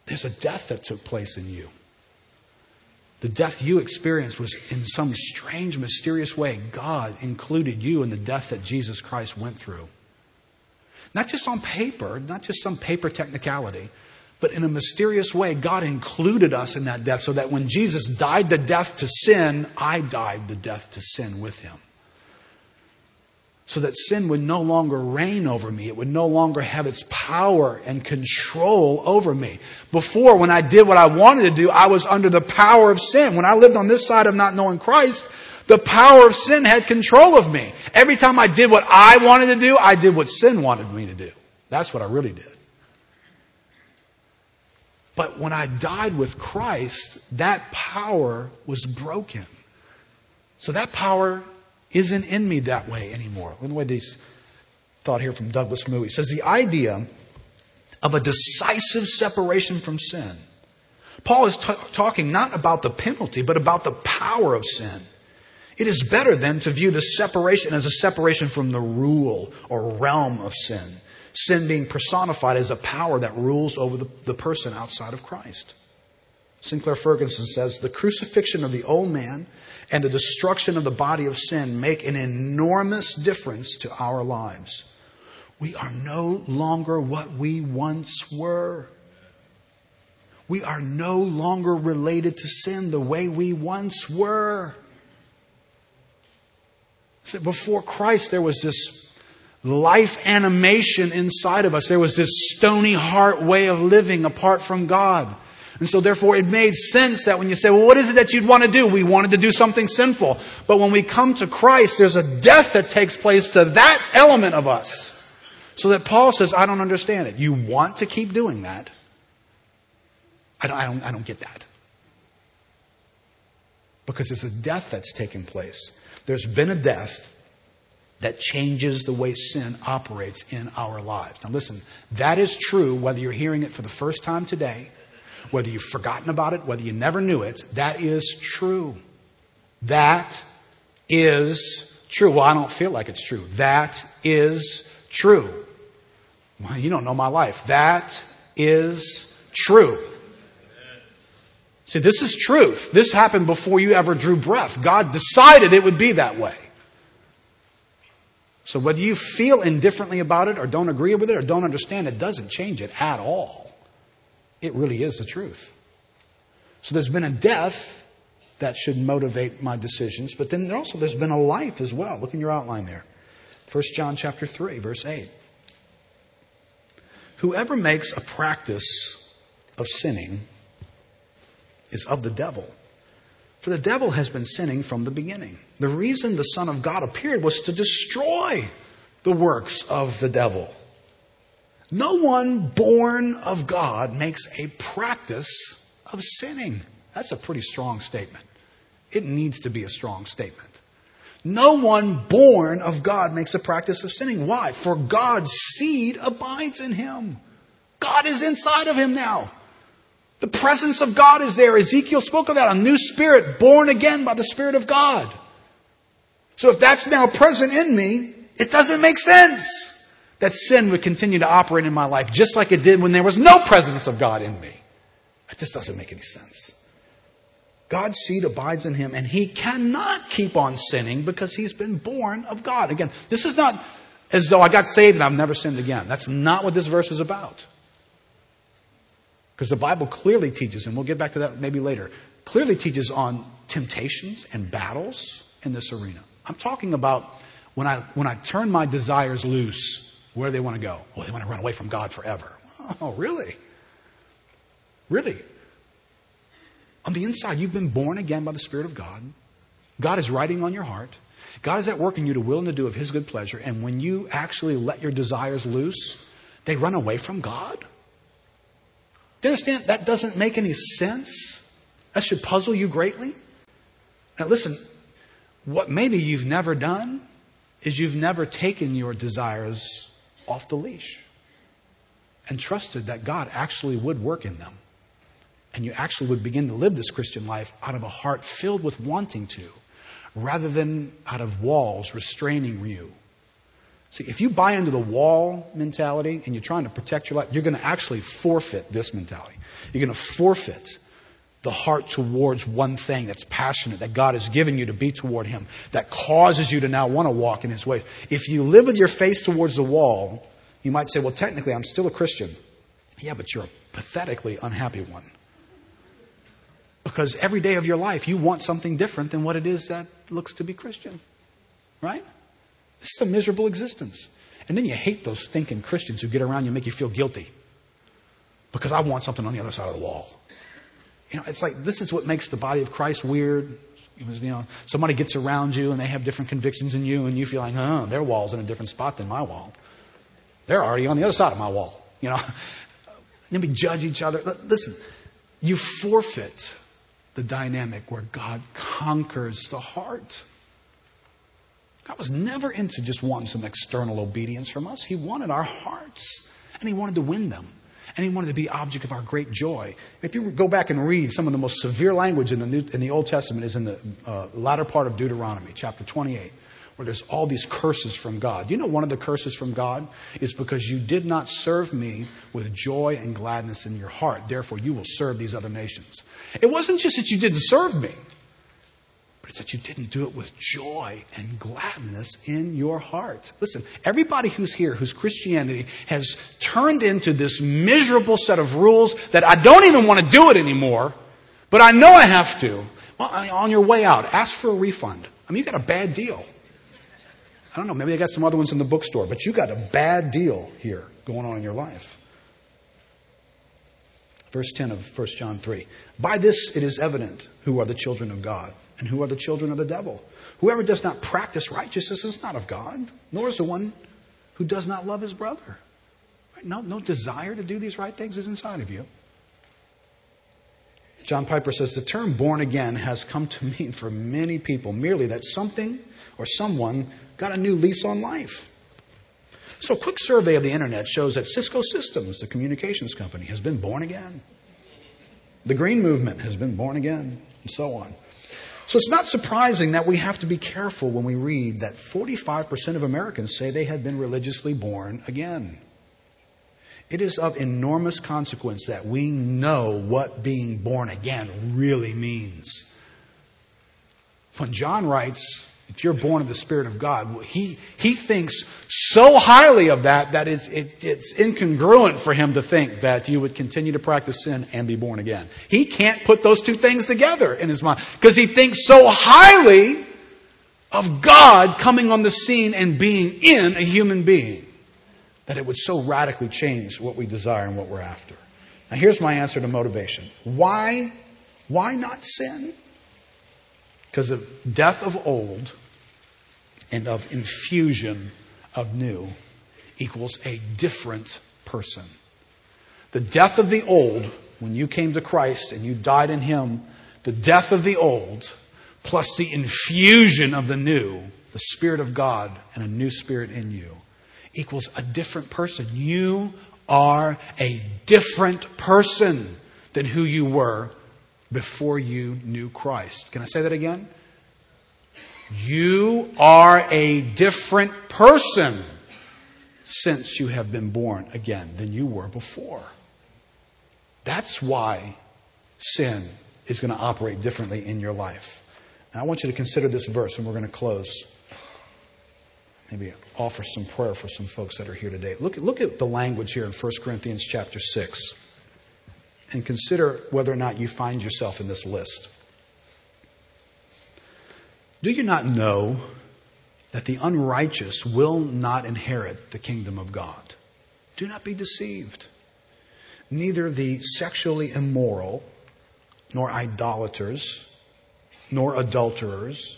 There's a death that took place in you. The death you experienced was in some strange, mysterious way. God included you in the death that Jesus Christ went through. Not just on paper, not just some paper technicality, but in a mysterious way, God included us in that death so that when Jesus died the death to sin, I died the death to sin with him so that sin would no longer reign over me. It would no longer have its power and control over me. Before, when I did what I wanted to do, I was under the power of sin. When I lived on this side of not knowing Christ, the power of sin had control of me. Every time I did what I wanted to do, I did what sin wanted me to do. That's what I really did. But when I died with Christ, that power was broken. So that power isn't in me that way anymore. Look at the way these thought here from Douglas Moo. He says the idea of a decisive separation from sin. Paul is t- talking not about the penalty, but about the power of sin. It is better then to view the separation as a separation from the rule or realm of sin. Sin being personified as a power that rules over the, the person outside of Christ. Sinclair Ferguson says the crucifixion of the old man and the destruction of the body of sin make an enormous difference to our lives. We are no longer what we once were. We are no longer related to sin the way we once were. Before Christ, there was this life animation inside of us. There was this stony heart way of living apart from God. And so therefore it made sense that when you say, well, what is it that you'd want to do? We wanted to do something sinful. But when we come to Christ, there's a death that takes place to that element of us. So that Paul says, I don't understand it. You want to keep doing that. I don't, I don't, I don't get that. Because there's a death that's taken place. There's been a death that changes the way sin operates in our lives. Now listen, that is true whether you're hearing it for the first time today whether you've forgotten about it, whether you never knew it, that is true. That is true. Well, I don't feel like it's true. That is true. Well, you don't know my life. That is true. See, this is truth. This happened before you ever drew breath. God decided it would be that way. So whether you feel indifferently about it or don't agree with it or don't understand it doesn't change it at all. It really is the truth. So there's been a death that should motivate my decisions, but then also there's been a life as well. Look in your outline there. 1 John chapter 3, verse 8. Whoever makes a practice of sinning is of the devil. For the devil has been sinning from the beginning. The reason the Son of God appeared was to destroy the works of the devil. No one born of God makes a practice of sinning. That's a pretty strong statement. It needs to be a strong statement. No one born of God makes a practice of sinning. Why? For God's seed abides in him. God is inside of him now. The presence of God is there. Ezekiel spoke of that. A new spirit born again by the Spirit of God. So if that's now present in me, it doesn't make sense that sin would continue to operate in my life just like it did when there was no presence of God in me. That just doesn't make any sense. God's seed abides in him and he cannot keep on sinning because he's been born of God. Again, this is not as though I got saved and I've never sinned again. That's not what this verse is about. Because the Bible clearly teaches, and we'll get back to that maybe later, clearly teaches on temptations and battles in this arena. I'm talking about when I, when I turn my desires loose where do they want to go? Well, they want to run away from God forever. Oh, really? Really? On the inside, you've been born again by the Spirit of God. God is writing on your heart. God is at work in you to will and to do of His good pleasure. And when you actually let your desires loose, they run away from God. Do you understand? That doesn't make any sense. That should puzzle you greatly. Now listen, what maybe you've never done is you've never taken your desires off the leash and trusted that God actually would work in them. And you actually would begin to live this Christian life out of a heart filled with wanting to, rather than out of walls restraining you. See, if you buy into the wall mentality and you're trying to protect your life, you're going to actually forfeit this mentality. You're going to forfeit the heart towards one thing that's passionate, that God has given you to be toward Him, that causes you to now want to walk in His ways. If you live with your face towards the wall, you might say, well, technically, I'm still a Christian. Yeah, but you're a pathetically unhappy one. Because every day of your life, you want something different than what it is that looks to be Christian. Right? This is a miserable existence. And then you hate those stinking Christians who get around you and make you feel guilty. Because I want something on the other side of the wall. You know, it's like this is what makes the body of Christ weird. It was, you know, somebody gets around you and they have different convictions than you, and you feel like, oh, their wall's in a different spot than my wall. They're already on the other side of my wall. You know, then we judge each other. Listen, you forfeit the dynamic where God conquers the heart. God was never into just wanting some external obedience from us. He wanted our hearts, and He wanted to win them and he wanted to be object of our great joy. If you go back and read some of the most severe language in the, New, in the Old Testament is in the uh, latter part of Deuteronomy, chapter 28, where there's all these curses from God. You know one of the curses from God is because you did not serve me with joy and gladness in your heart. Therefore, you will serve these other nations. It wasn't just that you didn't serve me but it's that you didn't do it with joy and gladness in your heart. Listen, everybody who's here, whose Christianity has turned into this miserable set of rules that I don't even want to do it anymore, but I know I have to. Well, on your way out, ask for a refund. I mean, you got a bad deal. I don't know, maybe I got some other ones in the bookstore, but you got a bad deal here going on in your life. Verse 10 of 1 John 3. By this it is evident who are the children of God and who are the children of the devil. Whoever does not practice righteousness is not of God, nor is the one who does not love his brother. No, no desire to do these right things is inside of you. John Piper says the term born again has come to mean for many people merely that something or someone got a new lease on life. So a quick survey of the internet shows that Cisco Systems, the communications company, has been born again. The Green Movement has been born again, and so on. So it's not surprising that we have to be careful when we read that 45% of Americans say they have been religiously born again. It is of enormous consequence that we know what being born again really means. When John writes, if you're born of the Spirit of God, he, he thinks so highly of that that it's, it, it's incongruent for him to think that you would continue to practice sin and be born again. He can't put those two things together in his mind because he thinks so highly of God coming on the scene and being in a human being that it would so radically change what we desire and what we're after. Now here's my answer to motivation. Why, why not sin? Because of death of old and of infusion of new equals a different person. The death of the old, when you came to Christ and you died in Him, the death of the old plus the infusion of the new, the Spirit of God and a new Spirit in you, equals a different person. You are a different person than who you were before you knew Christ. Can I say that again? You are a different person since you have been born again than you were before. That's why sin is going to operate differently in your life. Now, I want you to consider this verse, and we're going to close. Maybe offer some prayer for some folks that are here today. Look, look at the language here in 1 Corinthians chapter 6 and consider whether or not you find yourself in this list. Do you not know that the unrighteous will not inherit the kingdom of God? Do not be deceived. Neither the sexually immoral, nor idolaters, nor adulterers,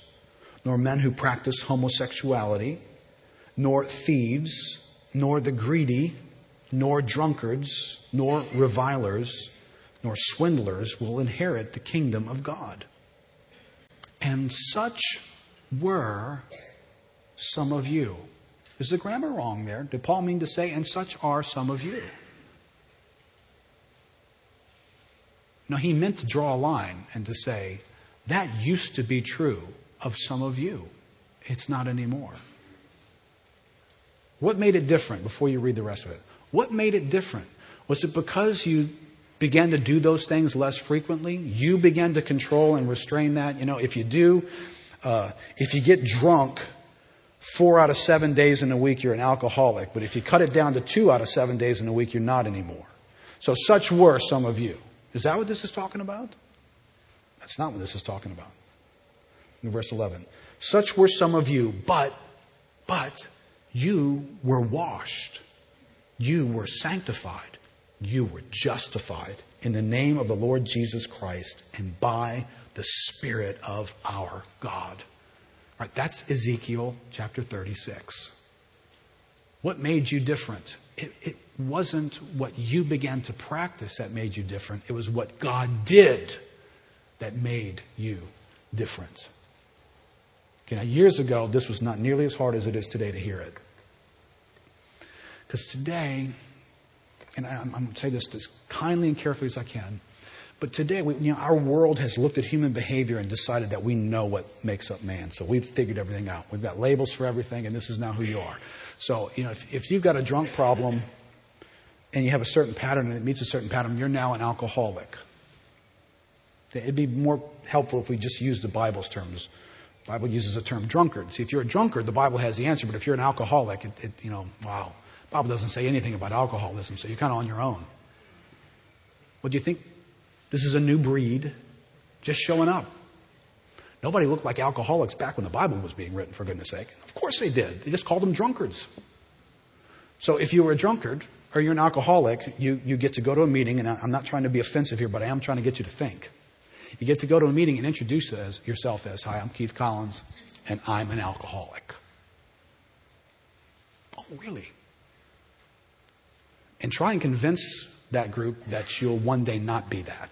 nor men who practice homosexuality, nor thieves, nor the greedy, nor drunkards, nor revilers, nor swindlers will inherit the kingdom of God. And such were some of you. Is the grammar wrong there? Did Paul mean to say, and such are some of you? No, he meant to draw a line and to say, that used to be true of some of you. It's not anymore. What made it different before you read the rest of it? What made it different? Was it because you began to do those things less frequently? You began to control and restrain that? You know, if you do, uh, if you get drunk four out of seven days in a week, you're an alcoholic. But if you cut it down to two out of seven days in a week, you're not anymore. So such were some of you. Is that what this is talking about? That's not what this is talking about. In verse 11. Such were some of you, but, but, you were washed. You were sanctified. You were justified in the name of the Lord Jesus Christ and by the Spirit of our God. Right, that's Ezekiel chapter 36. What made you different? It, it, wasn't what you began to practice that made you different. It was what God did that made you different. Okay, now years ago, this was not nearly as hard as it is today to hear it. Because today, and I'm, I'm going to say this as kindly and carefully as I can, but today, we, you know, our world has looked at human behavior and decided that we know what makes up man. So we've figured everything out. We've got labels for everything, and this is now who you are. So, you know, if, if you've got a drunk problem and you have a certain pattern and it meets a certain pattern, you're now an alcoholic. It'd be more helpful if we just used the Bible's terms. The Bible uses the term drunkard. See, if you're a drunkard, the Bible has the answer, but if you're an alcoholic, it, it you know, wow. Bible doesn't say anything about alcoholism, so you're kind of on your own. What do you think this is a new breed just showing up. Nobody looked like alcoholics back when the Bible was being written, for goodness sake. Of course they did. They just called them drunkards. So if you were a drunkard or you're an alcoholic, you, you get to go to a meeting, and I'm not trying to be offensive here, but I am trying to get you to think. You get to go to a meeting and introduce as, yourself as, Hi, I'm Keith Collins, and I'm an alcoholic. Oh, really? And try and convince that group that you'll one day not be that.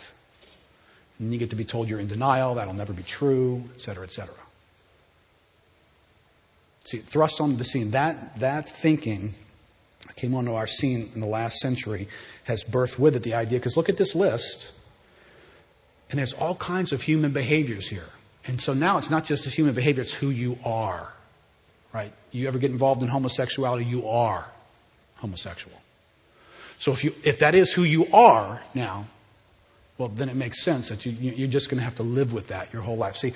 And you get to be told you're in denial, that'll never be true, et cetera, et cetera. See, thrust onto the scene. That, that thinking came onto our scene in the last century, has birthed with it the idea, because look at this list, and there's all kinds of human behaviors here. And so now it's not just a human behavior, it's who you are. Right? You ever get involved in homosexuality, you are homosexual. So if you, if that is who you are now, well, then it makes sense that you, you're just going to have to live with that your whole life. See,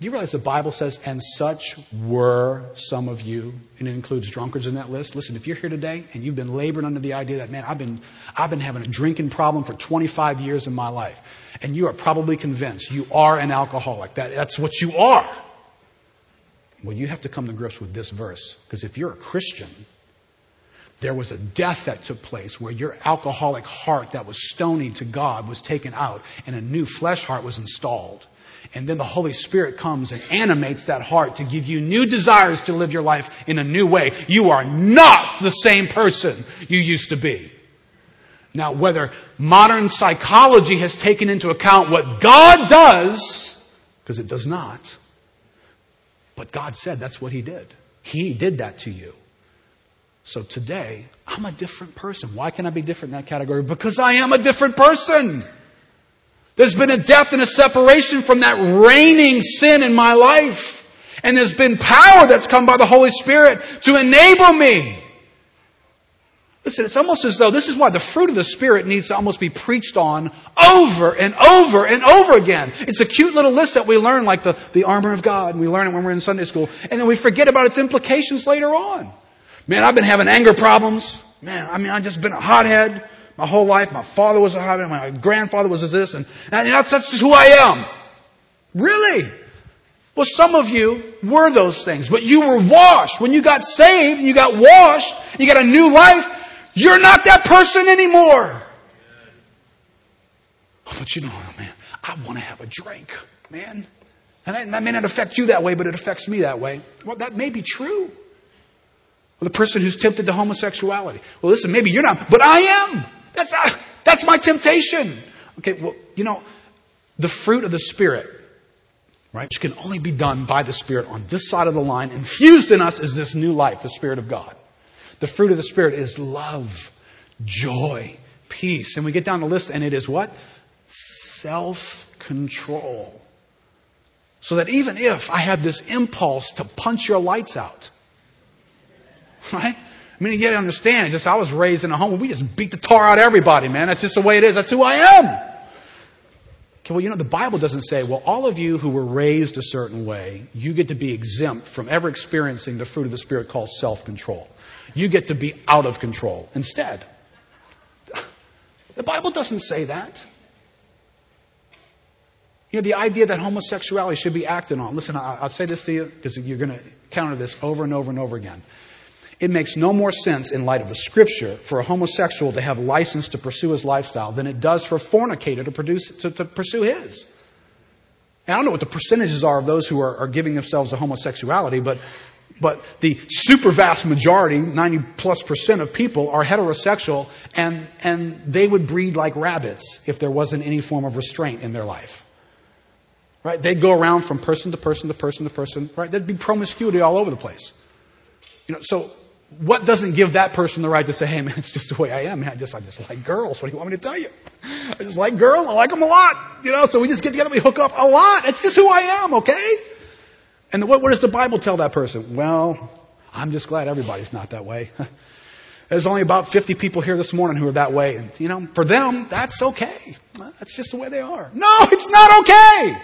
do you realize the Bible says, and such were some of you, and it includes drunkards in that list? Listen, if you're here today and you've been laboring under the idea that, man, I've been, I've been having a drinking problem for 25 years in my life, and you are probably convinced you are an alcoholic, that, that's what you are. Well, you have to come to grips with this verse, because if you're a Christian, there was a death that took place where your alcoholic heart that was stony to God was taken out and a new flesh heart was installed. And then the Holy Spirit comes and animates that heart to give you new desires to live your life in a new way. You are not the same person you used to be. Now, whether modern psychology has taken into account what God does, because it does not, but God said that's what He did. He did that to you. So today, I'm a different person. Why can I be different in that category? Because I am a different person. There's been a death and a separation from that reigning sin in my life. And there's been power that's come by the Holy Spirit to enable me. Listen, it's almost as though this is why the fruit of the Spirit needs to almost be preached on over and over and over again. It's a cute little list that we learn like the, the armor of God and we learn it when we're in Sunday school and then we forget about its implications later on. Man, I've been having anger problems. Man, I mean, I've just been a hothead my whole life. My father was a hothead. My grandfather was this. And, and that's, that's just who I am. Really? Well, some of you were those things, but you were washed. When you got saved, you got washed, you got a new life, you're not that person anymore. Oh, but you know, oh, man, I want to have a drink, man. And that may not affect you that way, but it affects me that way. Well, that may be true. Or the person who's tempted to homosexuality. Well, listen, maybe you're not, but I am. That's, uh, that's my temptation. Okay, well, you know, the fruit of the Spirit, right, which can only be done by the Spirit on this side of the line, infused in us is this new life, the Spirit of God. The fruit of the Spirit is love, joy, peace. And we get down the list and it is what? Self-control. So that even if I have this impulse to punch your lights out, right? I mean, you gotta understand, just I was raised in a home where we just beat the tar out of everybody, man. That's just the way it is. That's who I am. Okay, well, you know, the Bible doesn't say, well, all of you who were raised a certain way, you get to be exempt from ever experiencing the fruit of the Spirit called self-control. You get to be out of control instead. The Bible doesn't say that. You know, the idea that homosexuality should be acted on. Listen, I'll say this to you because you're going to counter this over and over and over again. It makes no more sense in light of the scripture for a homosexual to have license to pursue his lifestyle than it does for a fornicator to, produce, to, to pursue his. And I don't know what the percentages are of those who are, are giving themselves to homosexuality, but, but the super vast majority, 90 plus percent of people are heterosexual and, and they would breed like rabbits if there wasn't any form of restraint in their life. Right? They'd go around from person to person to person to person, right? There'd be promiscuity all over the place. You know, so what doesn't give that person the right to say, hey man, it's just the way I am, man. I just, I just like girls. What do you want me to tell you? I just like girls. I like them a lot. You know, so we just get together, we hook up a lot. It's just who I am, okay? And what, what does the Bible tell that person? Well, I'm just glad everybody's not that way. There's only about 50 people here this morning who are that way. And, you know, for them, that's okay. That's just the way they are. No, it's not okay.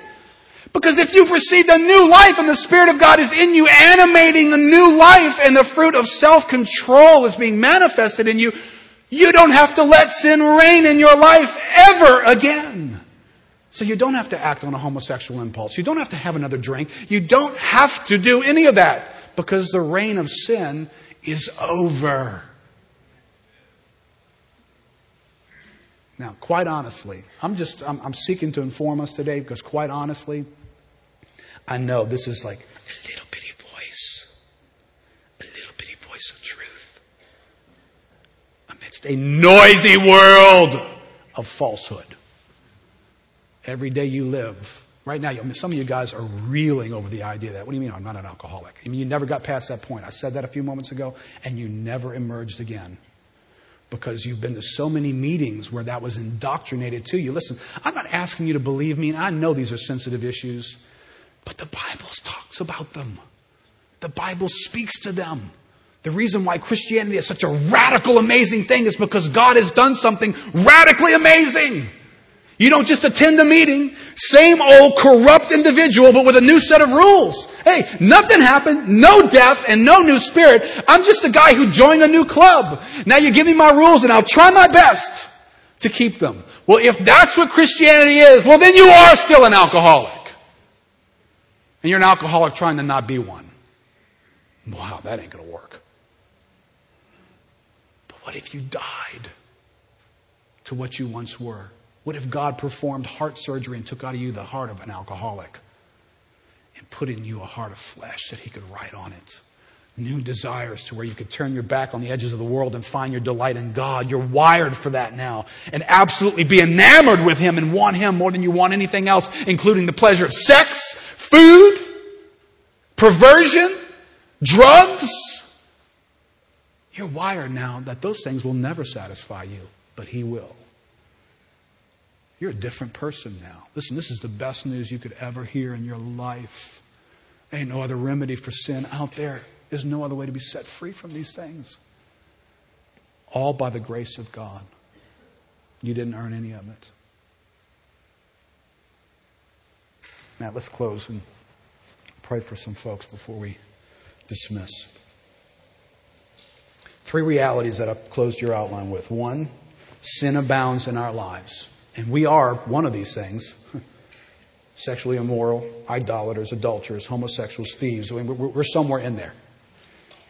Because if you've received a new life and the Spirit of God is in you, animating a new life and the fruit of self-control is being manifested in you, you don't have to let sin reign in your life ever again. So you don't have to act on a homosexual impulse. You don't have to have another drink. You don't have to do any of that because the reign of sin is over. Now, quite honestly, I'm just, I'm, I'm, seeking to inform us today because quite honestly, I know this is like a little bitty voice, a little bitty voice of truth amidst a noisy world of falsehood. Every day you live, right now, some of you guys are reeling over the idea that, what do you mean I'm not an alcoholic? I mean, you never got past that point. I said that a few moments ago, and you never emerged again because you've been to so many meetings where that was indoctrinated to you. Listen, I'm not asking you to believe me, and I know these are sensitive issues. But the Bible talks about them. The Bible speaks to them. The reason why Christianity is such a radical, amazing thing is because God has done something radically amazing. You don't just attend a meeting, same old corrupt individual, but with a new set of rules. Hey, nothing happened, no death, and no new spirit. I'm just a guy who joined a new club. Now you give me my rules and I'll try my best to keep them. Well, if that's what Christianity is, well then you are still an alcoholic. And you're an alcoholic trying to not be one. Wow, that ain't gonna work. But what if you died to what you once were? What if God performed heart surgery and took out of you the heart of an alcoholic and put in you a heart of flesh that he could write on it? New desires to where you could turn your back on the edges of the world and find your delight in God. You're wired for that now and absolutely be enamored with Him and want Him more than you want anything else, including the pleasure of sex, food, perversion, drugs. You're wired now that those things will never satisfy you, but He will. You're a different person now. Listen, this is the best news you could ever hear in your life. Ain't no other remedy for sin out there. There's no other way to be set free from these things. All by the grace of God. You didn't earn any of it. Now, let's close and pray for some folks before we dismiss. Three realities that I've closed your outline with. One, sin abounds in our lives. And we are one of these things. Sexually immoral, idolaters, adulterers, homosexuals, thieves. We're somewhere in there.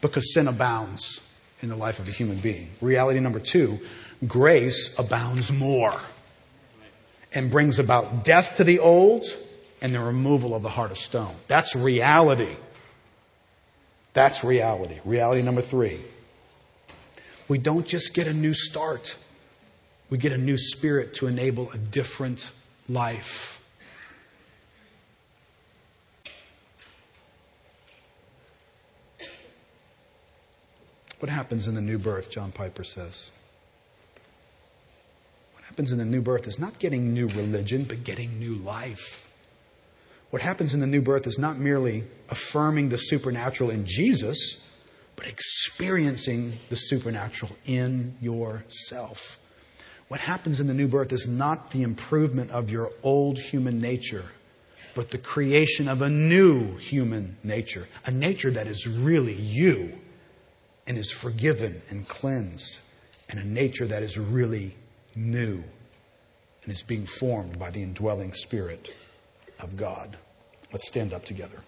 Because sin abounds in the life of a human being. Reality number two, grace abounds more and brings about death to the old and the removal of the heart of stone. That's reality. That's reality. Reality number three. We don't just get a new start. We get a new spirit to enable a different life. What happens in the new birth, John Piper says? What happens in the new birth is not getting new religion, but getting new life. What happens in the new birth is not merely affirming the supernatural in Jesus, but experiencing the supernatural in yourself. What happens in the new birth is not the improvement of your old human nature, but the creation of a new human nature, a nature that is really you and is forgiven and cleansed, and a nature that is really new and is being formed by the indwelling Spirit of God. Let's stand up together.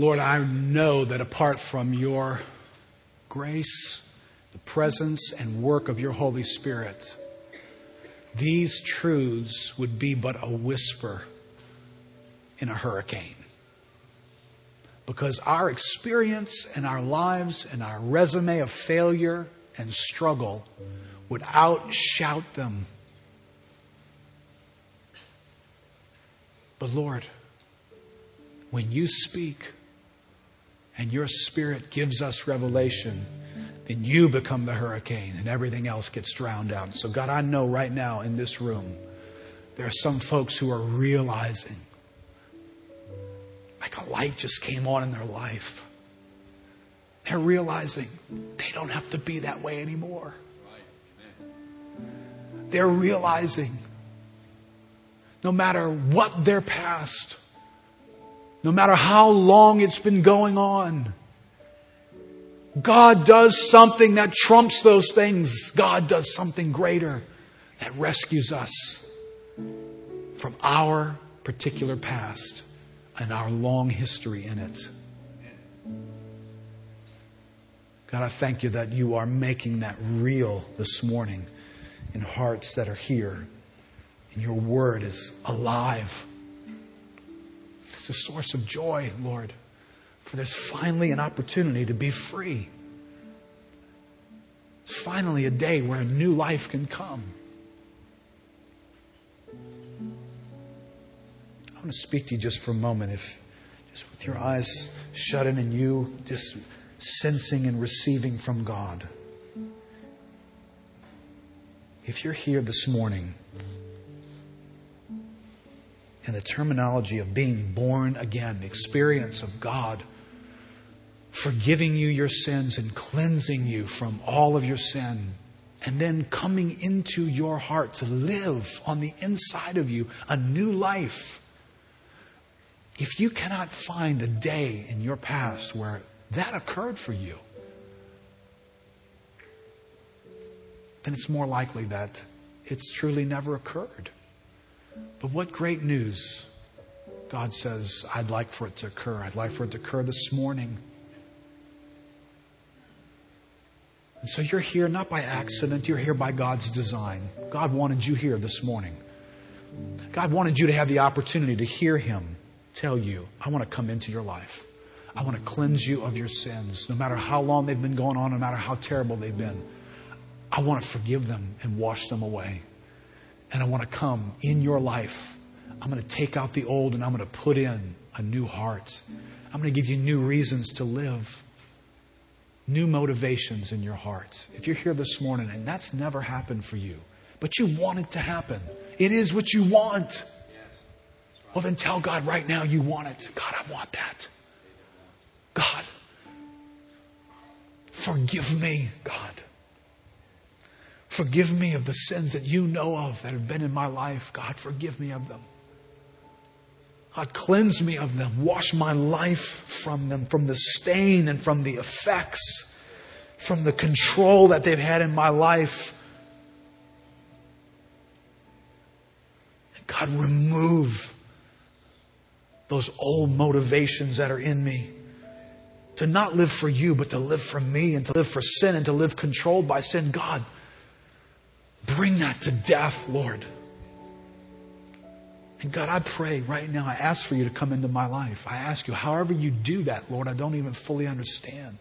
Lord, I know that apart from your grace, the presence and work of your Holy Spirit, these truths would be but a whisper in a hurricane. Because our experience and our lives and our resume of failure and struggle would outshout them. But Lord, when you speak, and your spirit gives us revelation, then you become the hurricane and everything else gets drowned out. So, God, I know right now in this room, there are some folks who are realizing like a light just came on in their life. They're realizing they don't have to be that way anymore. They're realizing no matter what their past, no matter how long it's been going on. God does something that trumps those things. God does something greater that rescues us from our particular past and our long history in it. God, I thank you that you are making that real this morning in hearts that are here. And your word is alive a source of joy, Lord, for there's finally an opportunity to be free. It's finally a day where a new life can come. I want to speak to you just for a moment, if just with your eyes shut in and you just sensing and receiving from God. If you're here this morning, and the terminology of being born again, the experience of God forgiving you your sins and cleansing you from all of your sin, and then coming into your heart to live on the inside of you a new life. If you cannot find a day in your past where that occurred for you, then it's more likely that it's truly never occurred. But what great news. God says, I'd like for it to occur. I'd like for it to occur this morning. And so you're here not by accident, you're here by God's design. God wanted you here this morning. God wanted you to have the opportunity to hear Him tell you, I want to come into your life. I want to cleanse you of your sins, no matter how long they've been going on, no matter how terrible they've been. I want to forgive them and wash them away and I want to come in your life. I'm going to take out the old and I'm going to put in a new heart. I'm going to give you new reasons to live, new motivations in your heart. If you're here this morning and that's never happened for you, but you want it to happen, it is what you want. Well, then tell God right now you want it. God, I want that. God, forgive me, God. Forgive me of the sins that you know of that have been in my life. God, forgive me of them. God, cleanse me of them. Wash my life from them, from the stain and from the effects, from the control that they've had in my life. God, remove those old motivations that are in me to not live for you, but to live for me and to live for sin and to live controlled by sin. God, bring that to death, Lord. And God, I pray right now, I ask for you to come into my life. I ask you, however you do that, Lord, I don't even fully understand.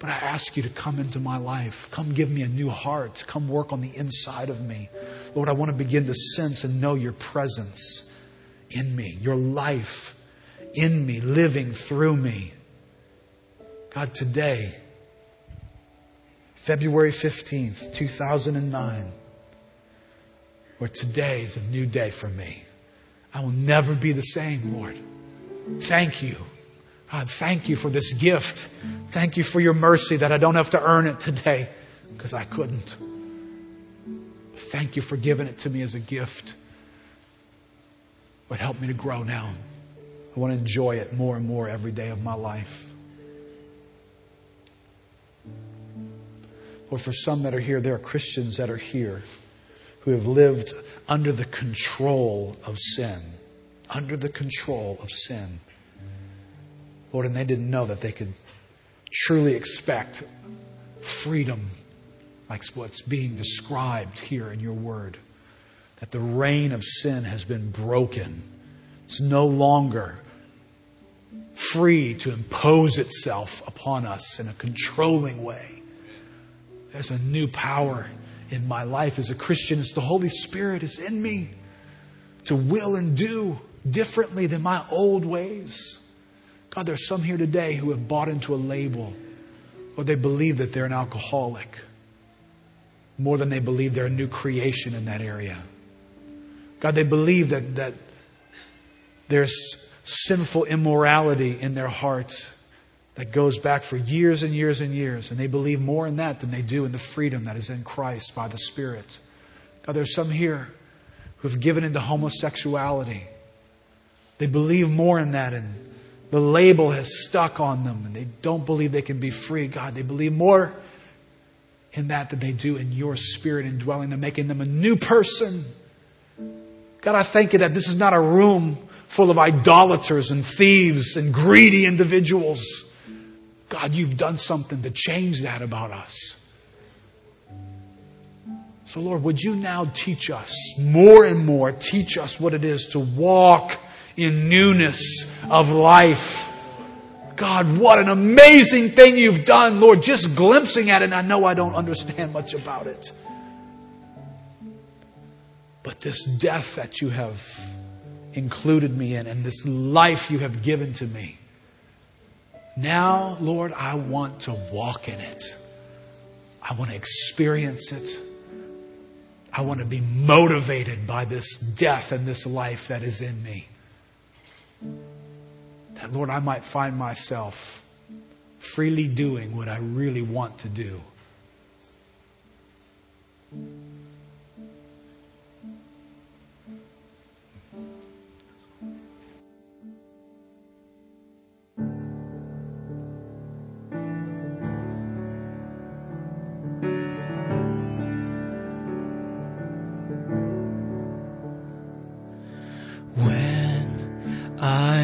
But I ask you to come into my life. Come give me a new heart. Come work on the inside of me. Lord, I want to begin to sense and know your presence in me, your life in me, living through me. God, today, February 15th, 2009, or today is a new day for me. I will never be the same, Lord. Thank you. God, thank you for this gift. Thank you for your mercy that I don't have to earn it today because I couldn't. Thank you for giving it to me as a gift. But help me to grow now. I want to enjoy it more and more every day of my life. Lord, for some that are here, there are Christians that are here who have lived under the control of sin. Under the control of sin. Lord, and they didn't know that they could truly expect freedom like what's being described here in your word. That the reign of sin has been broken. It's no longer free to impose itself upon us in a controlling way. There's a new power in my life as a Christian It's the Holy Spirit is in me to will and do differently than my old ways. God, there's some here today who have bought into a label or they believe that they're an alcoholic more than they believe they're a new creation in that area. God, they believe that, that there's sinful immorality in their heart that goes back for years and years and years. And they believe more in that than they do in the freedom that is in Christ by the Spirit. God, there's some here who have given into homosexuality. They believe more in that and the label has stuck on them and they don't believe they can be free. God, they believe more in that than they do in your spirit indwelling them, making them a new person. God, I thank you that this is not a room full of idolaters and thieves and greedy individuals. God, you've done something to change that about us. So, Lord, would you now teach us more and more, teach us what it is to walk in newness of life. God, what an amazing thing you've done, Lord, just glimpsing at it, and I know I don't understand much about it. But this death that you have included me in and this life you have given to me, now, Lord, I want to walk in it. I want to experience it. I want to be motivated by this death and this life that is in me. That, Lord, I might find myself freely doing what I really want to do.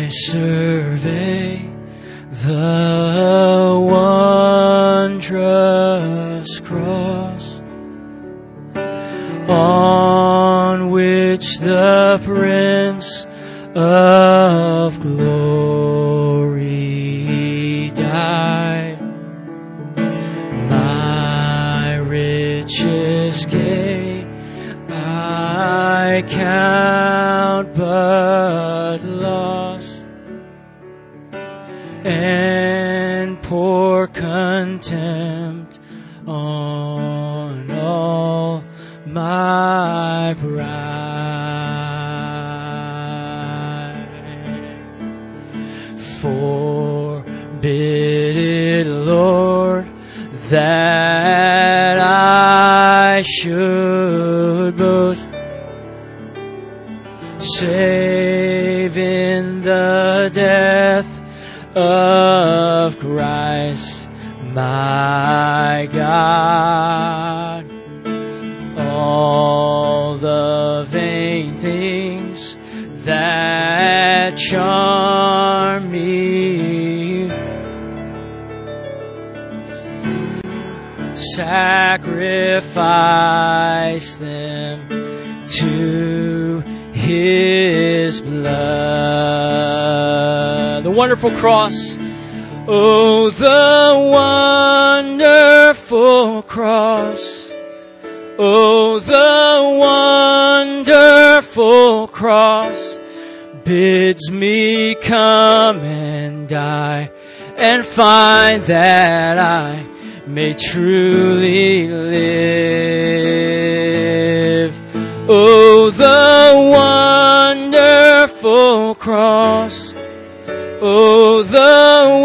Survey the wondrous cross on which the Prince of Glory contempt on all my pride. Forbid it, Lord, that I should boast save in the death of Christ, my God. All the vain things that charm me sacrifice them to his blood. The wonderful cross. Oh, the wonderful cross. Oh, the wonderful cross bids me come and die and find that I may truly live. Oh, the wonderful cross. Oh, the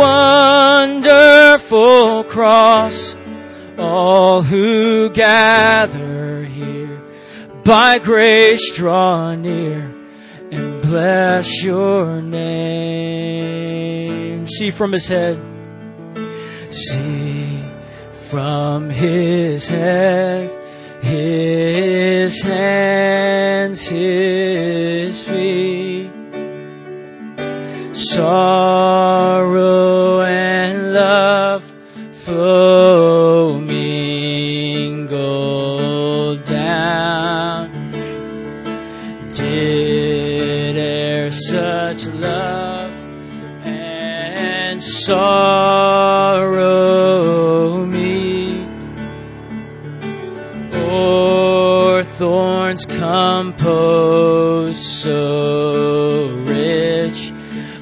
cross. All who gather here by grace draw near and bless your name. See from his head. See from his head, his hands, his feet. Sorrow sorrow meet? Or thorns compose so rich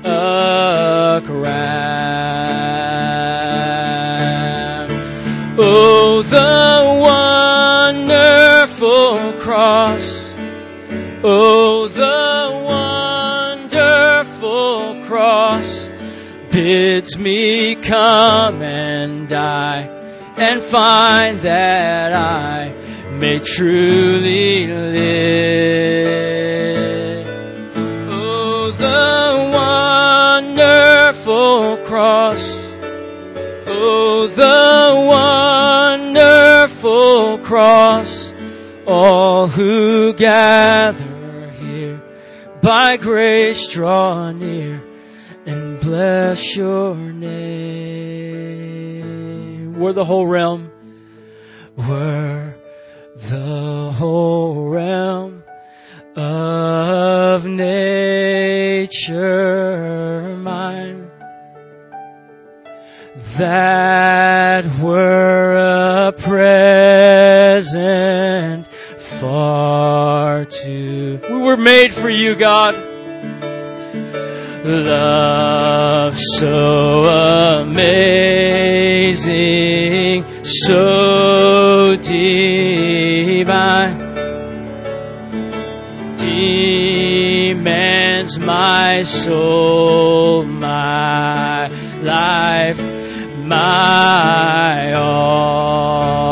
a crown? Oh, the wonderful cross. Oh, the bids me come and die and find that I may truly live. Oh, the wonderful cross. Oh, the wonderful cross. All who gather here by grace draw near and bless your name. We're the whole realm. We're the whole realm of nature mine that were a present far too. We were made for you, God. Love so amazing, so divine, demands my soul, my life, my all.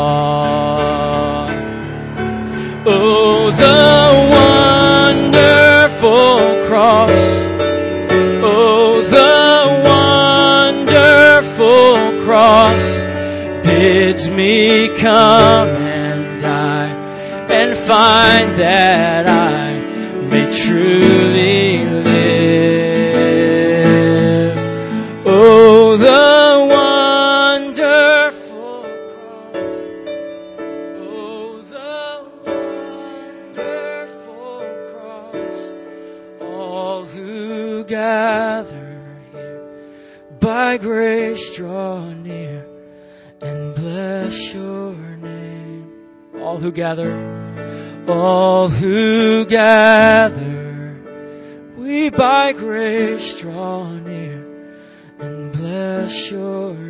Bids me come and die and find that I may truly who gather, all who gather, we by grace draw near and bless your.